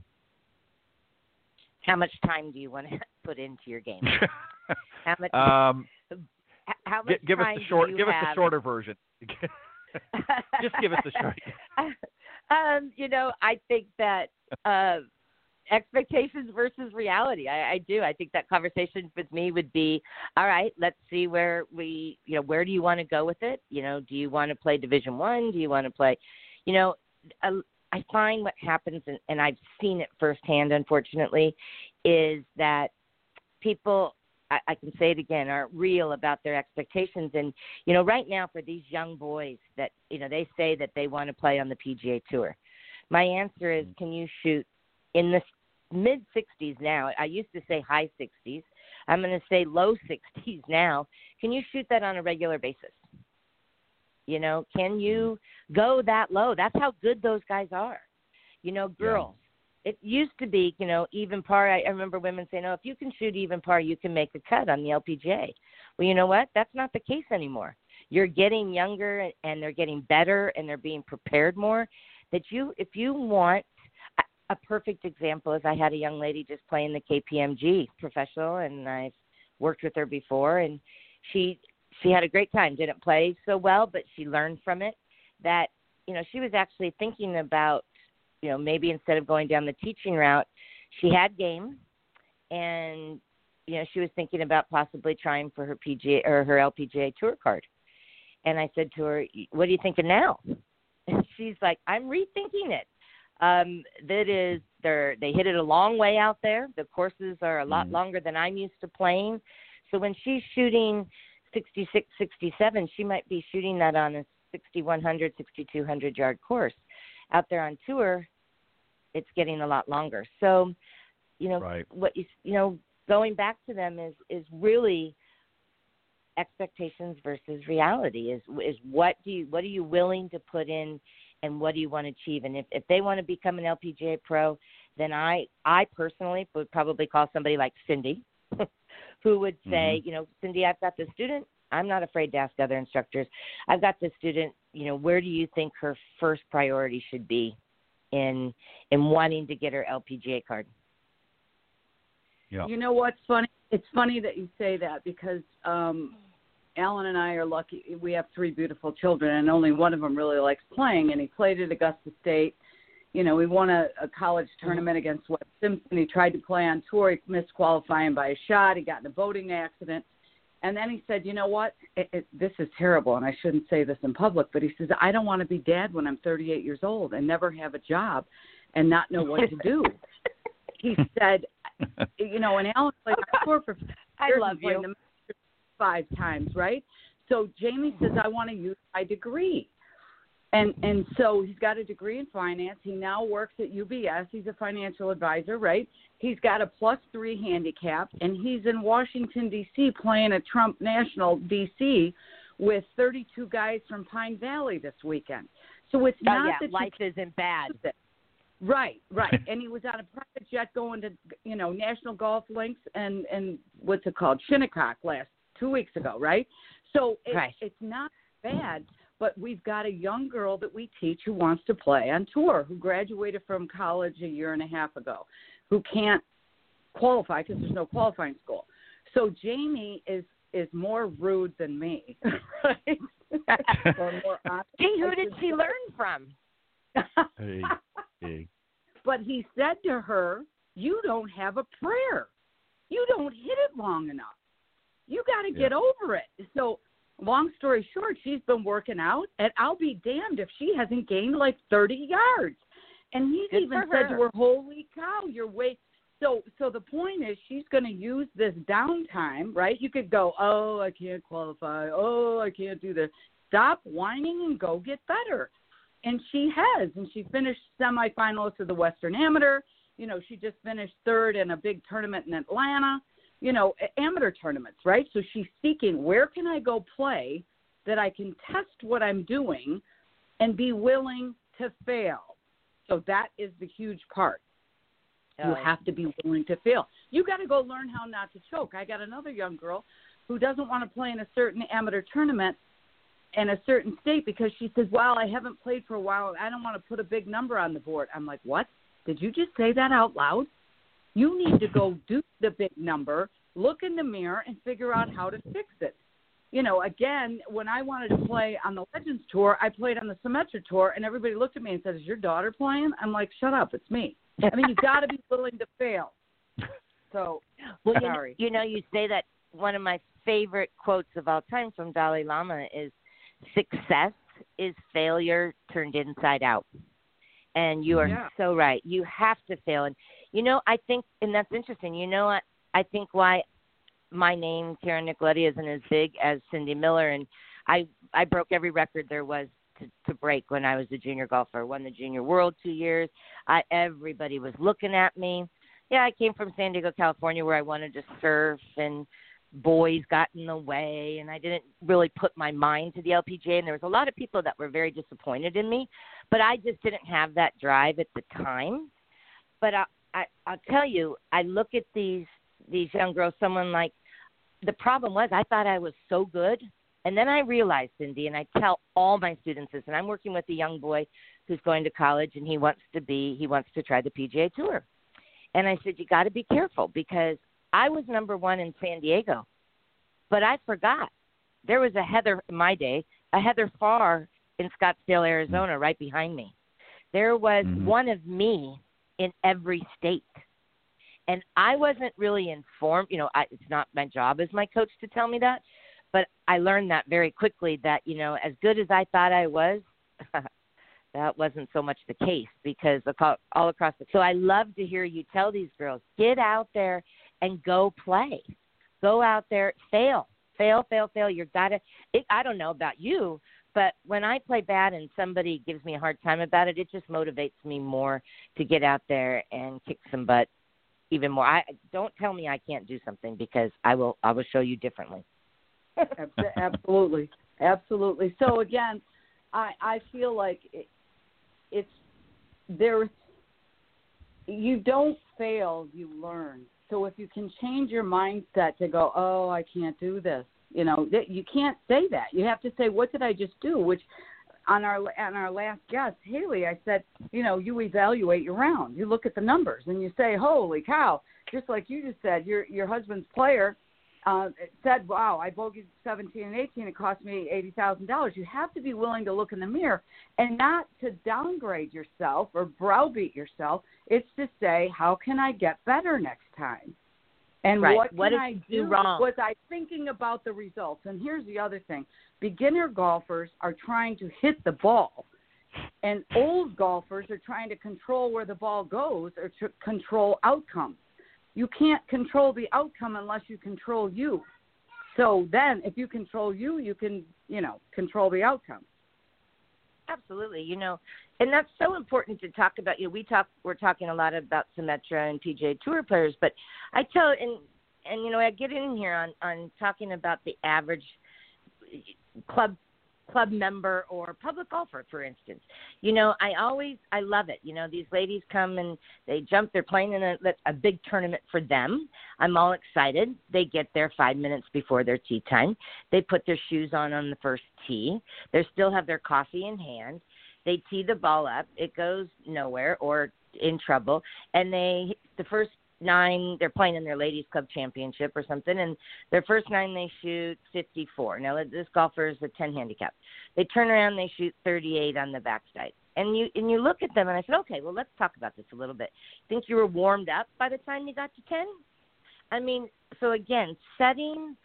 How much time do you want to [laughs] put into your game? how much? [laughs] Um, how much give us the short. Give have? us the shorter version. [laughs] Just give us the short. um, you know, I think that uh, expectations versus reality. I, I do. I think that conversation with me would be, all right, let's see where we, you know, where do you want to go with it? You know, do you want to play Division One? Do you want to play, you know, a, I find what happens, and, and I've seen it firsthand, unfortunately, is that people I, I can say it again, are real about their expectations. And you know, right now for these young boys that you know they say that they want to play on the PGA Tour, my answer is, can you shoot in the mid 60s now? I used to say high 60s. I'm going to say low [laughs] 60s now. Can you shoot that on a regular basis? You know, can mm-hmm. you go that low? That's how good those guys are. You know, girls, it used to be, you know, even par. I, I remember women saying, "Oh, if you can shoot even par, you can make a cut on the LPGA." Well, you know what? That's not the case anymore. You're getting younger, and they're getting better, and they're being prepared more. That you, if you want, a perfect example is I had a young lady just playing the KPMG professional, and I've worked with her before, and she she had a great time. Didn't play so well, but she learned from it. That you know, she was actually thinking about you know, maybe instead of going down the teaching route, she had game, and you know, she was thinking about possibly trying for her PGA or her LPGA tour card. And I said to her, "What are you thinking now?" [laughs] And she's like, "I'm rethinking it. Um, that is, they're they hit it a long way out there. The courses are a lot mm. longer than I'm used to playing. So when she's shooting 66, 67, she might be shooting that on a 6100, 6200 yard course. Out there on tour, it's getting a lot longer. So, you know, right. what you you know, going back to them is is really expectations versus reality. Is is what do you what are you willing to put in, and what do you want to achieve? And if if they want to become an LPGA pro, then I I personally would probably call somebody like Cindy, [laughs] who would say, mm-hmm. you know, Cindy, I've got the student. I'm not afraid to ask other instructors. I've got the student. You know, where do you think her first priority should be in in wanting to get her LPGA card. Yeah. You know what's funny? It's funny that you say that because um Alan and I are lucky. We have three beautiful children, and only one of them really likes playing. And he played at Augusta State. You know, we won a, a college mm-hmm. tournament against Webb Simpson. He tried to play on tour. He missed qualifying by a shot. He got in a boating accident. And then he said, "You know what? It, it, this is terrible, and I shouldn't say this in public." But he says, "I don't want to be dad when I'm 38 years old and never have a job, and not know what to [laughs] do." he said, "You know, and Alan played on tour for [laughs] I love you five times, right? So Jamie says, I want to use my degree." And and so he's got a degree in finance. He now works at UBS. He's a financial advisor, right? He's got a plus three handicap, and he's in Washington D.C. playing at Trump National D.C. with 32 guys from Pine Valley this weekend. So it's oh, not yeah, that life isn't bad. Right, right. [laughs] and he was on a private jet going to you know National Golf Links and and what's it called Shinnecock last two weeks ago, right? So it, right. it's not bad but we've got a young girl that we teach who wants to play on tour, who graduated from college a year and a half ago, who can't qualify because there's no qualifying school. So Jamie is is more rude than me, [laughs] right? [laughs] or. Gee, who did she learn from? hey, hey. But he said to her, "You don't have a prayer. You don't hit it long enough. You got to get over it." So long story short, she's been working out, and I'll be damned if she hasn't gained like 30 yards. And he's Good even said to her, "Holy cow, you're way." So, so the point is, she's going to use this downtime, right? You could go, "Oh, I can't qualify. Oh, I can't do this." Stop whining and go get better. And she has, and she finished semifinalist of the Western Amateur. You know, she just finished third in a big tournament in Atlanta you know, amateur tournaments, right? So she's seeking where can I go play that I can test what I'm doing and be willing to fail. So that is the huge part. You Oh. have to be willing to fail. You got to go learn how not to choke. I got another young girl who doesn't want to play in a certain amateur tournament in a certain state because she says, "Well, I haven't played for a while. I don't want to put a big number on the board." I'm like, "What? Did you just say that out loud? You need to go do the big number, look in the mirror, and figure out how to fix it." You know, again, when I wanted to play on the Legends Tour, I played on the Symetra Tour, and everybody looked at me and said, "Is your daughter playing?" I'm like, "Shut up, it's me." I mean, you've got to be willing to fail. So, Well, you know, you know, you say that one of my favorite quotes of all time from Dalai Lama is success is failure turned inside out. And you are Yeah. so right. You have to fail. And you know, I think and that's interesting. You know what I think why my name, Karen Nicoletti, isn't as big as Cindy Miller and I I broke every record there was to, to break when I was a junior golfer. Won the junior world two years. I everybody was looking at me yeah, I came from San Diego, California, where I wanted to surf, and boys got in the way, and I didn't really put my mind to the LPGA. And there was a lot of people that were very disappointed in me, but I just didn't have that drive at the time. But I, I, I'll tell you, I look at these these young girls. Someone like the problem was I thought I was so good, and then I realized, Cindy, and I tell all my students this, and I'm working with a young boy who's going to college, and he wants to be he wants to try the PGA Tour. And I said, you got to be careful because I was number one in San Diego, but I forgot there was a Heather in my day, a Heather Farr in Scottsdale, Arizona, right behind me. There was Mhm. one of me in every state. And I wasn't really informed. You know, I, it's not my job as my coach to tell me that, but I learned that very quickly. That you know, as good as I thought I was, [laughs] that wasn't so much the case because all across the. So I love to hear you tell these girls, get out there and go play, go out there, fail, fail, fail, fail. You're gotta. It, I don't know about you, but when I play bad and somebody gives me a hard time about it, it just motivates me more to get out there and kick some butt even more. I don't tell me I can't do something because I will. I will show you differently. Absolutely, absolutely. So again, I I feel like it, it's there. You don't fail, you learn. So if you can change your mindset to go, oh, I can't do this, you know, that you can't say that. You have to say, what did I just do? Which on our on our last guest, Haylee, I said, you know, you evaluate your round. You look at the numbers and you say, holy cow! Just like you just said, your your husband's player uh, said, "Wow, I bogeyed 17 and 18. It cost me eighty thousand dollars." You have to be willing to look in the mirror and not to downgrade yourself or browbeat yourself. It's to say, "How can I get better next time?" And Right. what, What can did I do? do wrong? Was I thinking about the results? And here's the other thing: beginner golfers are trying to hit the ball, and old golfers are trying to control where the ball goes or to control outcomes you can't control the outcome unless you control you. So then, if you control you, you can, you know, control the outcome. Absolutely, you know, and that's so important to talk about. You know, we talk, we're talking a lot about Symetra and PGA Tour players, but I tell and and you know, I get in here on on talking about the average club club member or public golfer, for instance. You know, I always I love it. You know, these ladies come and they jump. They're playing in a a big tournament for them. I'm all excited. They get there five minutes before their tee time. They put their shoes on on the first tee. They still have their coffee in hand. They tee the ball up. It goes nowhere or in trouble. And they the first nine they're playing in their ladies club championship or something and their first nine they shoot 54 now this golfer is a 10 handicap. They turn around they shoot 38 on the backside. And you and you look at them and i said okay well let's talk about this a little bit. Think you were warmed up by the time you got to 10 i mean so again setting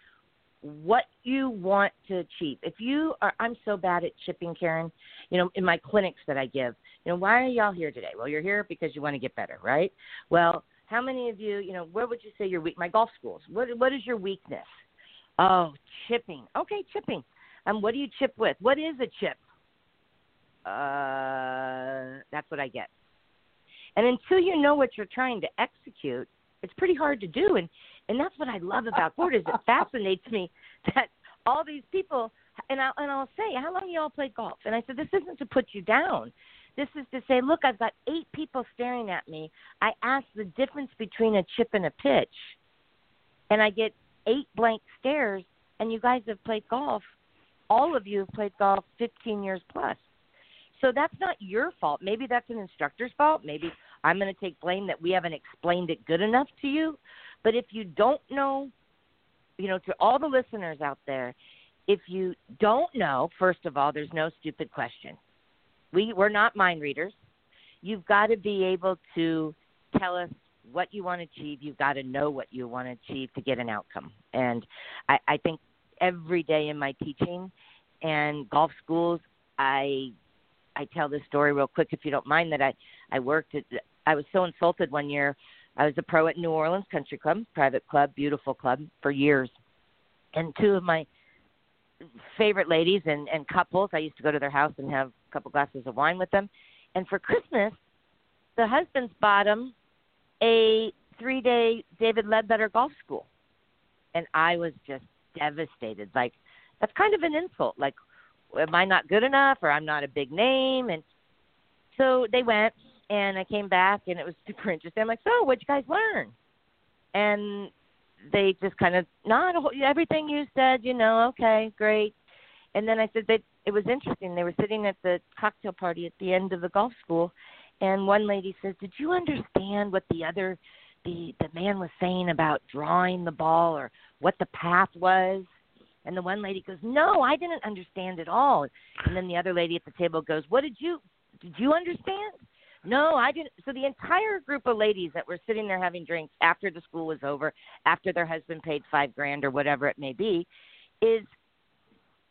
what you want to achieve. If you are i'm so bad at chipping karen you know in my clinics that i give you know why are y'all here today? Well you're here because you want to get better right? Well how many of you, you know, where would you say your weak? My golf schools. What what is your weakness? Oh, chipping. Okay, chipping. Um, what do you chip with? What is a chip? Uh, that's what I get. And until you know what you're trying to execute, it's pretty hard to do. And and that's what I love about sport is it [laughs] fascinates me that all these people and I and I'll say, how long you all played golf? And I said, this isn't to put you down. This is to say, look, I've got eight people staring at me. I ask the difference between a chip and a pitch, and I get eight blank stares. And you guys have played golf. All of you have played golf 15 years plus. So that's not your fault. Maybe that's an instructor's fault. Maybe I'm going to take blame that we haven't explained it good enough to you. But if you don't know, you know, to all the listeners out there, if you don't know, first of all, there's no stupid question. We we're not mind readers. You've got to be able to tell us what you want to achieve. You've got to know what you want to achieve to get an outcome. And I, I think every day in my teaching and golf schools, I I tell this story real quick if you don't mind that I I worked at I was so insulted one year. I was a pro at New Orleans Country Club, private club, beautiful club for years. And two of my favorite ladies and and couples, I used to go to their house and have a couple glasses of wine with them. And for Christmas, the husbands bought them a three day David Leadbetter golf school. And I was just devastated. Like, that's kind of an insult. Like, am I not good enough or I'm not a big name? And so they went and I came back and it was [laughs] super interesting. I'm like, so what'd you guys learn? And they just kind of not everything you said, you know, okay, great. And then I said that it was interesting. They were sitting at the cocktail party at the end of the golf school, and one lady says, "Did you understand what the other the the man was saying about drawing the ball or what the path was?" And the one lady goes, "No, I didn't understand at all." And then the other lady at the table goes, "What did you did you understand?" No, I didn't. So the entire group of ladies that were sitting there having drinks after the school was over, after their husband paid five grand or whatever it may be, is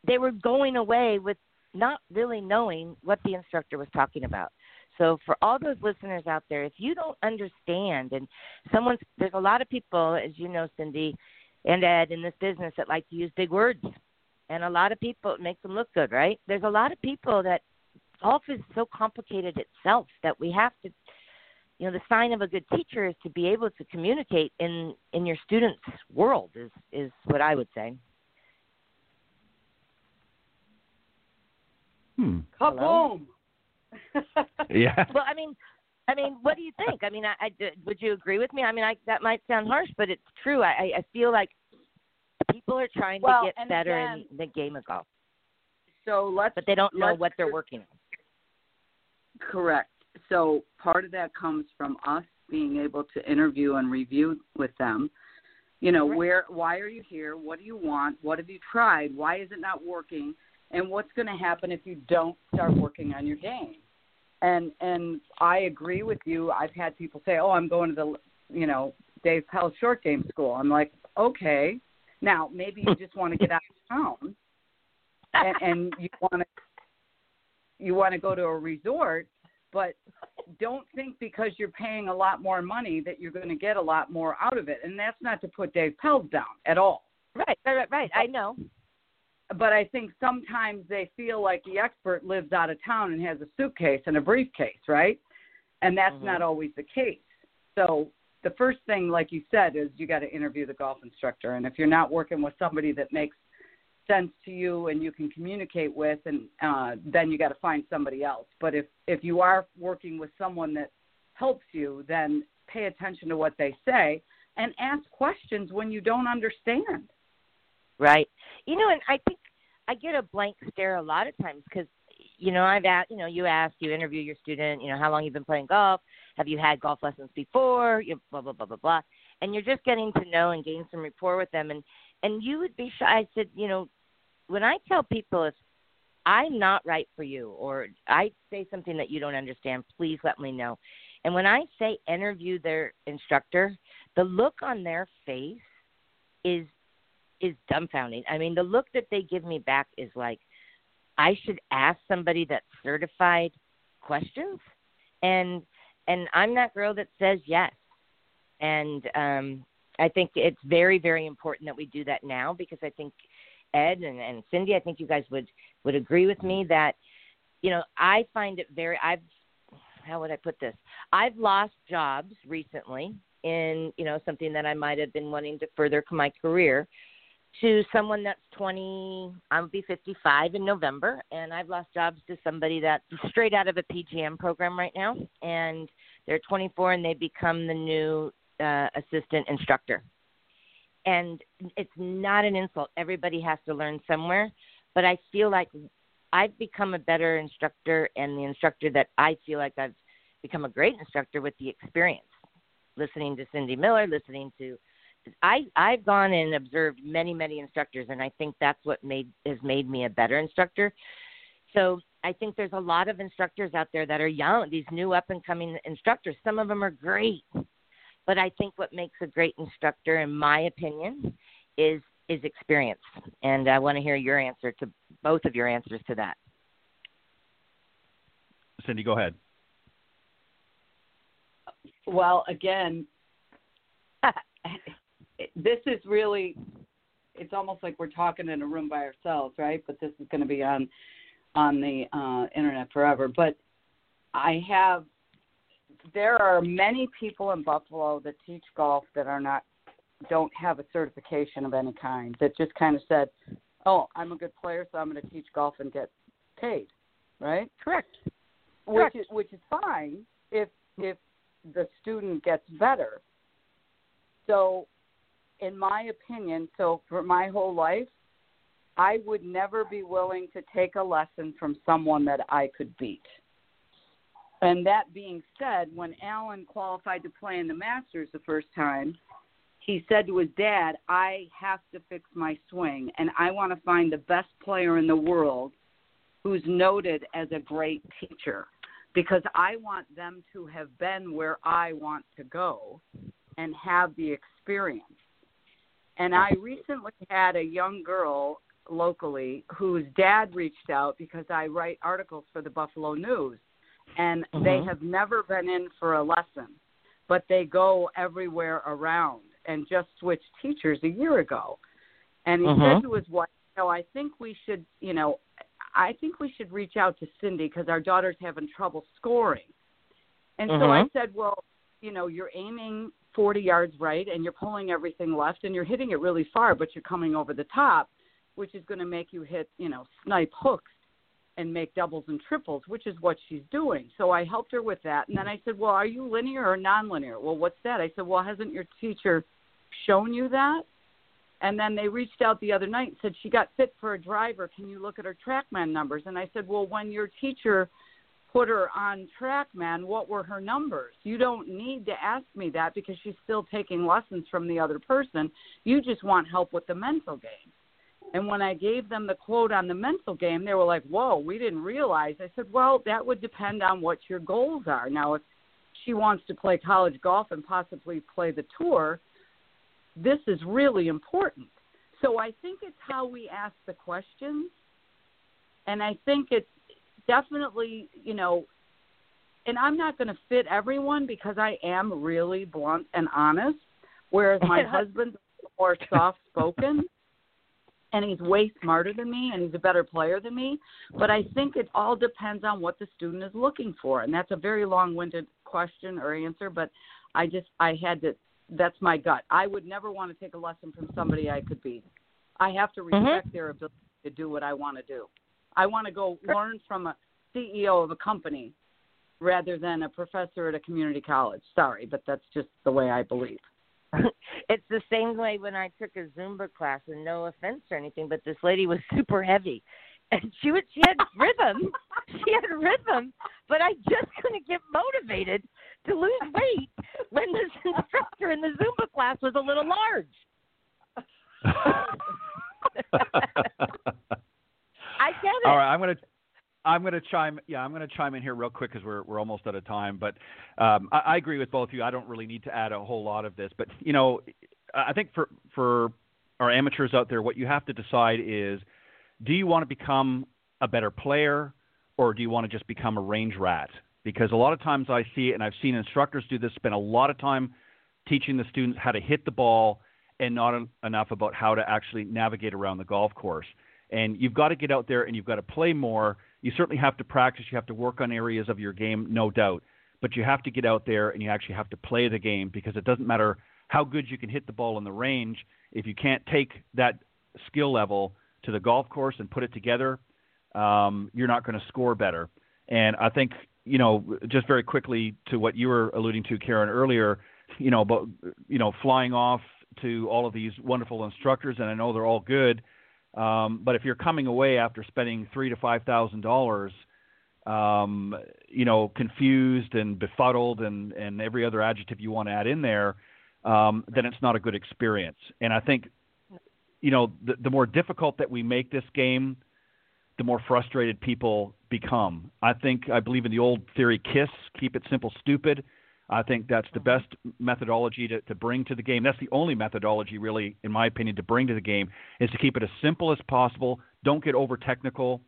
they were going away with not really knowing what the instructor was talking about. So for all those listeners out there, if you don't understand, and someone's there's a lot of people, as you know, Cindy and Ted, in this business that like to use big words, and a lot of people it makes them look good, right? There's a lot of people that golf is so complicated itself that we have to you know the sign of a good teacher is to be able to communicate in in your students world is is what i would say. Hmm. Kaboom! [laughs] yeah. Well i mean i mean what do you think? I mean i, I would you agree with me? I mean i that might sound harsh but it's true. I i feel like people are trying well, to get better again, in the game of golf. So let's but they don't know let's what they're working on Correct. So part of that comes from us being able to interview and review with them. You know, right. where why are you here? What do you want? What have you tried? Why is it not working? And what's going to happen if you don't start working on your game? And and I agree with you. I've had people say, "Oh, I'm going to the, you know, Dave Pelz short game school." I'm like, "Okay." Now, maybe you just want to get out of town and, and you want to you want to go to a resort, but don't think because you're paying a lot more money that you're going to get a lot more out of it. And that's not to put Dave Pelz down at all. Right, right, right. I know. But I think sometimes they feel like the expert lives out of town and has a suitcase and a briefcase, right? And that's mm-hmm. not always the case. So the first thing, like you said, is you got to interview the golf instructor. And if you're not working with somebody that makes sense to you and you can communicate with and uh, then you got to find somebody else. But if if you are working with someone that helps you then pay attention to what they say and ask questions when you don't understand. Right. You know and i think i get a blank stare a lot of times because you know i've asked you know you ask you interview your student you know how long you've been playing golf? Have you had golf lessons before? You blah blah blah blah blah. And you're just getting to know and gain some rapport with them. And and you would be shy i said you know when I tell people if I'm not right for you or I say something that you don't understand, please let me know. And when I say interview their instructor, the look on their face is is dumbfounding. I mean, the look that they give me back is like I should ask somebody that's certified questions and and I'm that girl that says yes. And um I think it's very very important that we do that now because I think Ted and, and Cindy, I think you guys would would agree with me that you know I find it very I've how would I put this? I've lost jobs recently in you know something that I might have been wanting to further my career to someone that's 20, I'll be 55 in November, and I've lost jobs to somebody that's straight out of a PGM program right now, and they're 24 and they become the new uh, assistant instructor. And it's not an insult. Everybody has to learn somewhere, but I feel like I've become a better instructor, and the instructor that I feel like I've become a great instructor with the experience, listening to Cindy Miller, listening to I I've gone and observed many many instructors, and I think that's what made has made me a better instructor. So I think there's a lot of instructors out there that are young, these new up and coming instructors. Some of them are great, but I think what makes a great instructor, in my opinion, is is experience. And I want to hear your answer to both of your answers to that. Cindy, go ahead. Well, again, [laughs] this is really it's almost like we're talking in a room by ourselves, right? But this is going to be on on the uh, internet forever. But I have there are many people in Buffalo that teach golf that are not don't have a certification of any kind that just kind of said, "Oh, I'm a good player, so I'm going to teach golf and get paid." Right? Correct. Which Correct. is which is fine if if the student gets better. So in my opinion, so for my whole life, I would never be willing to take a lesson from someone that I could beat. And that being said, when Alan qualified to play in the Masters the first time, he said to his dad, I have to fix my swing, and I want to find the best player in the world who's noted as a great teacher because I want them to have been where I want to go and have the experience. And I recently had a young girl locally whose dad reached out because I write articles for the Buffalo News and Mhm. they have never been in for a lesson, but they go everywhere around and just switched teachers a year ago. And he Mhm. said to his wife, "No, I think we should, you know, I think we should reach out to Cindy because our daughter's having trouble scoring." And so I Mhm. said, "Well, you know, you're aiming 40 yards right and you're pulling everything left and you're hitting it really far, but you're coming over the top, which is going to make you hit, you know, snipe hooks and make doubles and triples, which is what she's doing. So I helped her with that. And then I said, Well, are you linear or nonlinear? Well, what's that? I said, Well, hasn't your teacher shown you that? And then they reached out the other night and said, She got fit for a driver. Can you look at her Trackman numbers? And I said, Well, when your teacher put her on Trackman, what were her numbers? You don't need to ask me that because she's still taking lessons from the other person. You just want help with the mental game. And when I gave them the quote on the mental game, they were like, Whoa, we didn't realize. I said, Well, that would depend on what your goals are. Now, if she wants to play college golf and possibly play the tour, this is really important. So I think it's how we ask the questions. And I think it's definitely, you know, and I'm not going to fit everyone because I am really blunt and honest, whereas my [laughs] husband's more soft spoken and he's way smarter than me and he's a better player than me. But I think it all depends on what the student is looking for. And that's a very long winded question or answer, but I just, I had to, that's my gut. I would never want to take a lesson from somebody I could beat. I have to mm-hmm. respect their ability to do what I want to do. I want to go learn from a CEO of a company rather than a professor at a community college. Sorry, but that's just the way I believe. [laughs] it's the same way when I took a Zumba class, and no offense or anything, but this lady was super heavy, [laughs] and she was she had rhythm, [laughs] she had rhythm, but I just couldn't get motivated to lose weight when this instructor in the Zumba class was a little large. I get it. All right, I'm gonna I'm gonna chime yeah I'm gonna chime in here real quick because we're we're almost out of time. But um, I, I agree with both of you. I don't really need to add a whole lot of this, but you know, I think for for our amateurs out there, what you have to decide is, do you want to become a better player, or do you want to just become a range rat? Because a lot of times I see it, and I've seen instructors do this, spend a lot of time teaching the students how to hit the ball and not en- enough about how to actually navigate around the golf course. And you've got to get out there and you've got to play more. You certainly have to practice. You have to work on areas of your game, no doubt. But you have to get out there and you actually have to play the game because it doesn't matter how good you can hit the ball in the range if you can't take that skill level to the golf course and put it together, um, you're not going to score better. And I think you know, just very quickly to what you were alluding to, Karen, earlier, you know, but you know, flying off to all of these wonderful instructors, and I know they're all good. Um, but if you're coming away after spending three to five thousand dollars, um, you know, confused and befuddled, and and every other adjective you want to add in there, um, then it's not a good experience. And I think, you know, the, the more difficult that we make this game, the more frustrated people become. I think I believe in the old theory KISS, keep it simple, stupid. I think that's the best methodology to, to bring to the game. That's the only methodology, really, in my opinion, to bring to the game is to keep it as simple as possible. Don't get over technical,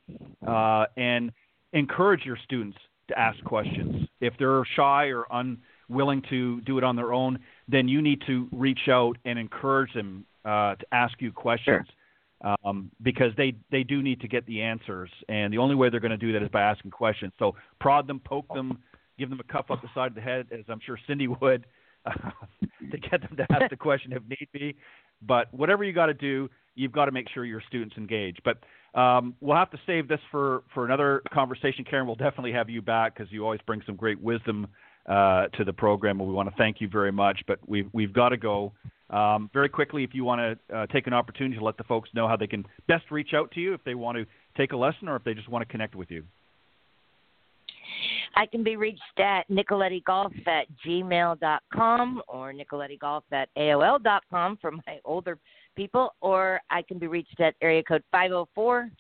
uh, and encourage your students to ask questions. If they're shy or unwilling to do it on their own, then you need to reach out and encourage them uh, to ask you questions. Sure um, because they they do need to get the answers, and the only way they're going to do that is by asking questions. So prod them, poke them, give them a cuff up the side of the head, as I'm sure Cindy would, [laughs] to get them to ask the question if need be. But whatever you got to do, you've got to make sure your students engage. But um, we'll have to save this for for another conversation. Karen, we'll definitely have you back because you always bring some great wisdom uh, to the program. And we want to thank you very much. But we've we've got to go. Um, very quickly, if you want to uh, take an opportunity to let the folks know how they can best reach out to you if they want to take a lesson or if they just want to connect with you. I can be reached at nicolettigolf at gmail.com or nicolettigolf at aol.com for my older people, or I can be reached at area code 504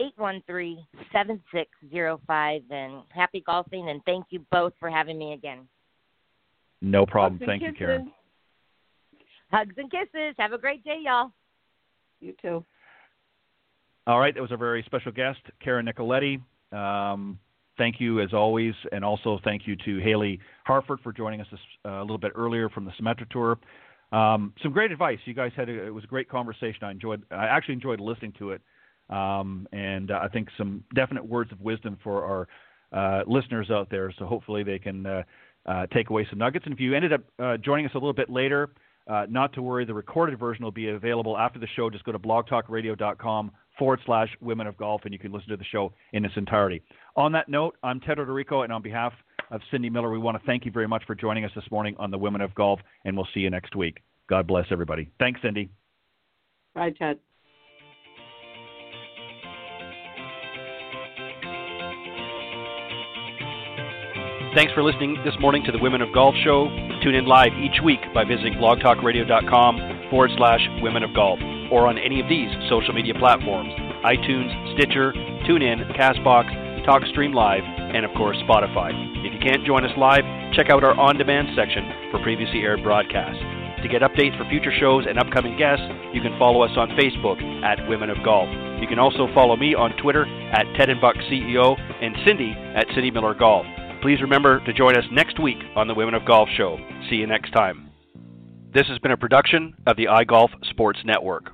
813 7605. And happy golfing, and thank you both for having me again. No problem. Thank you, Karen. Hugs and kisses. Have a great day, y'all. You too. All right, that was a very special guest, Karen Nicoletti. Um, thank you as always, and also thank you to Haylee Harford for joining us uh, a little bit earlier from the Symetra Tour. Um, some great advice. You guys had a, it was a great conversation. I enjoyed. I actually enjoyed listening to it, um, and uh, I think some definite words of wisdom for our uh, listeners out there. So hopefully they can uh, uh, take away some nuggets. And if you ended up joining us a little bit later, uh, not to worry, the recorded version will be available after the show. Just go to blogtalkradio.com forward slash women of golf and you can listen to the show in its entirety. On that note, I'm Ted Odorico, and on behalf of Cindy Miller, we want to thank you very much for joining us this morning on the Women of Golf, and we'll see you next week. God bless everybody. Thanks, Cindy. Bye, Ted. Thanks for listening this morning to the Women of Golf Show. Tune in live each week by visiting blogtalkradio.com forward slash women of golf or on any of these social media platforms iTunes, Stitcher, TuneIn, Castbox, TalkStream Live, and of course Spotify. If you can't join us live, check out our on demand section for previously aired broadcasts. To get updates for future shows and upcoming guests, you can follow us on Facebook at Women of Golf. You can also follow me on Twitter at Ted and Buck CEO and Cindy at Cindy Miller Golf. Please remember to join us next week on the Women of Golf Show. See you next time. This has been a production of the iGolf Sports Network.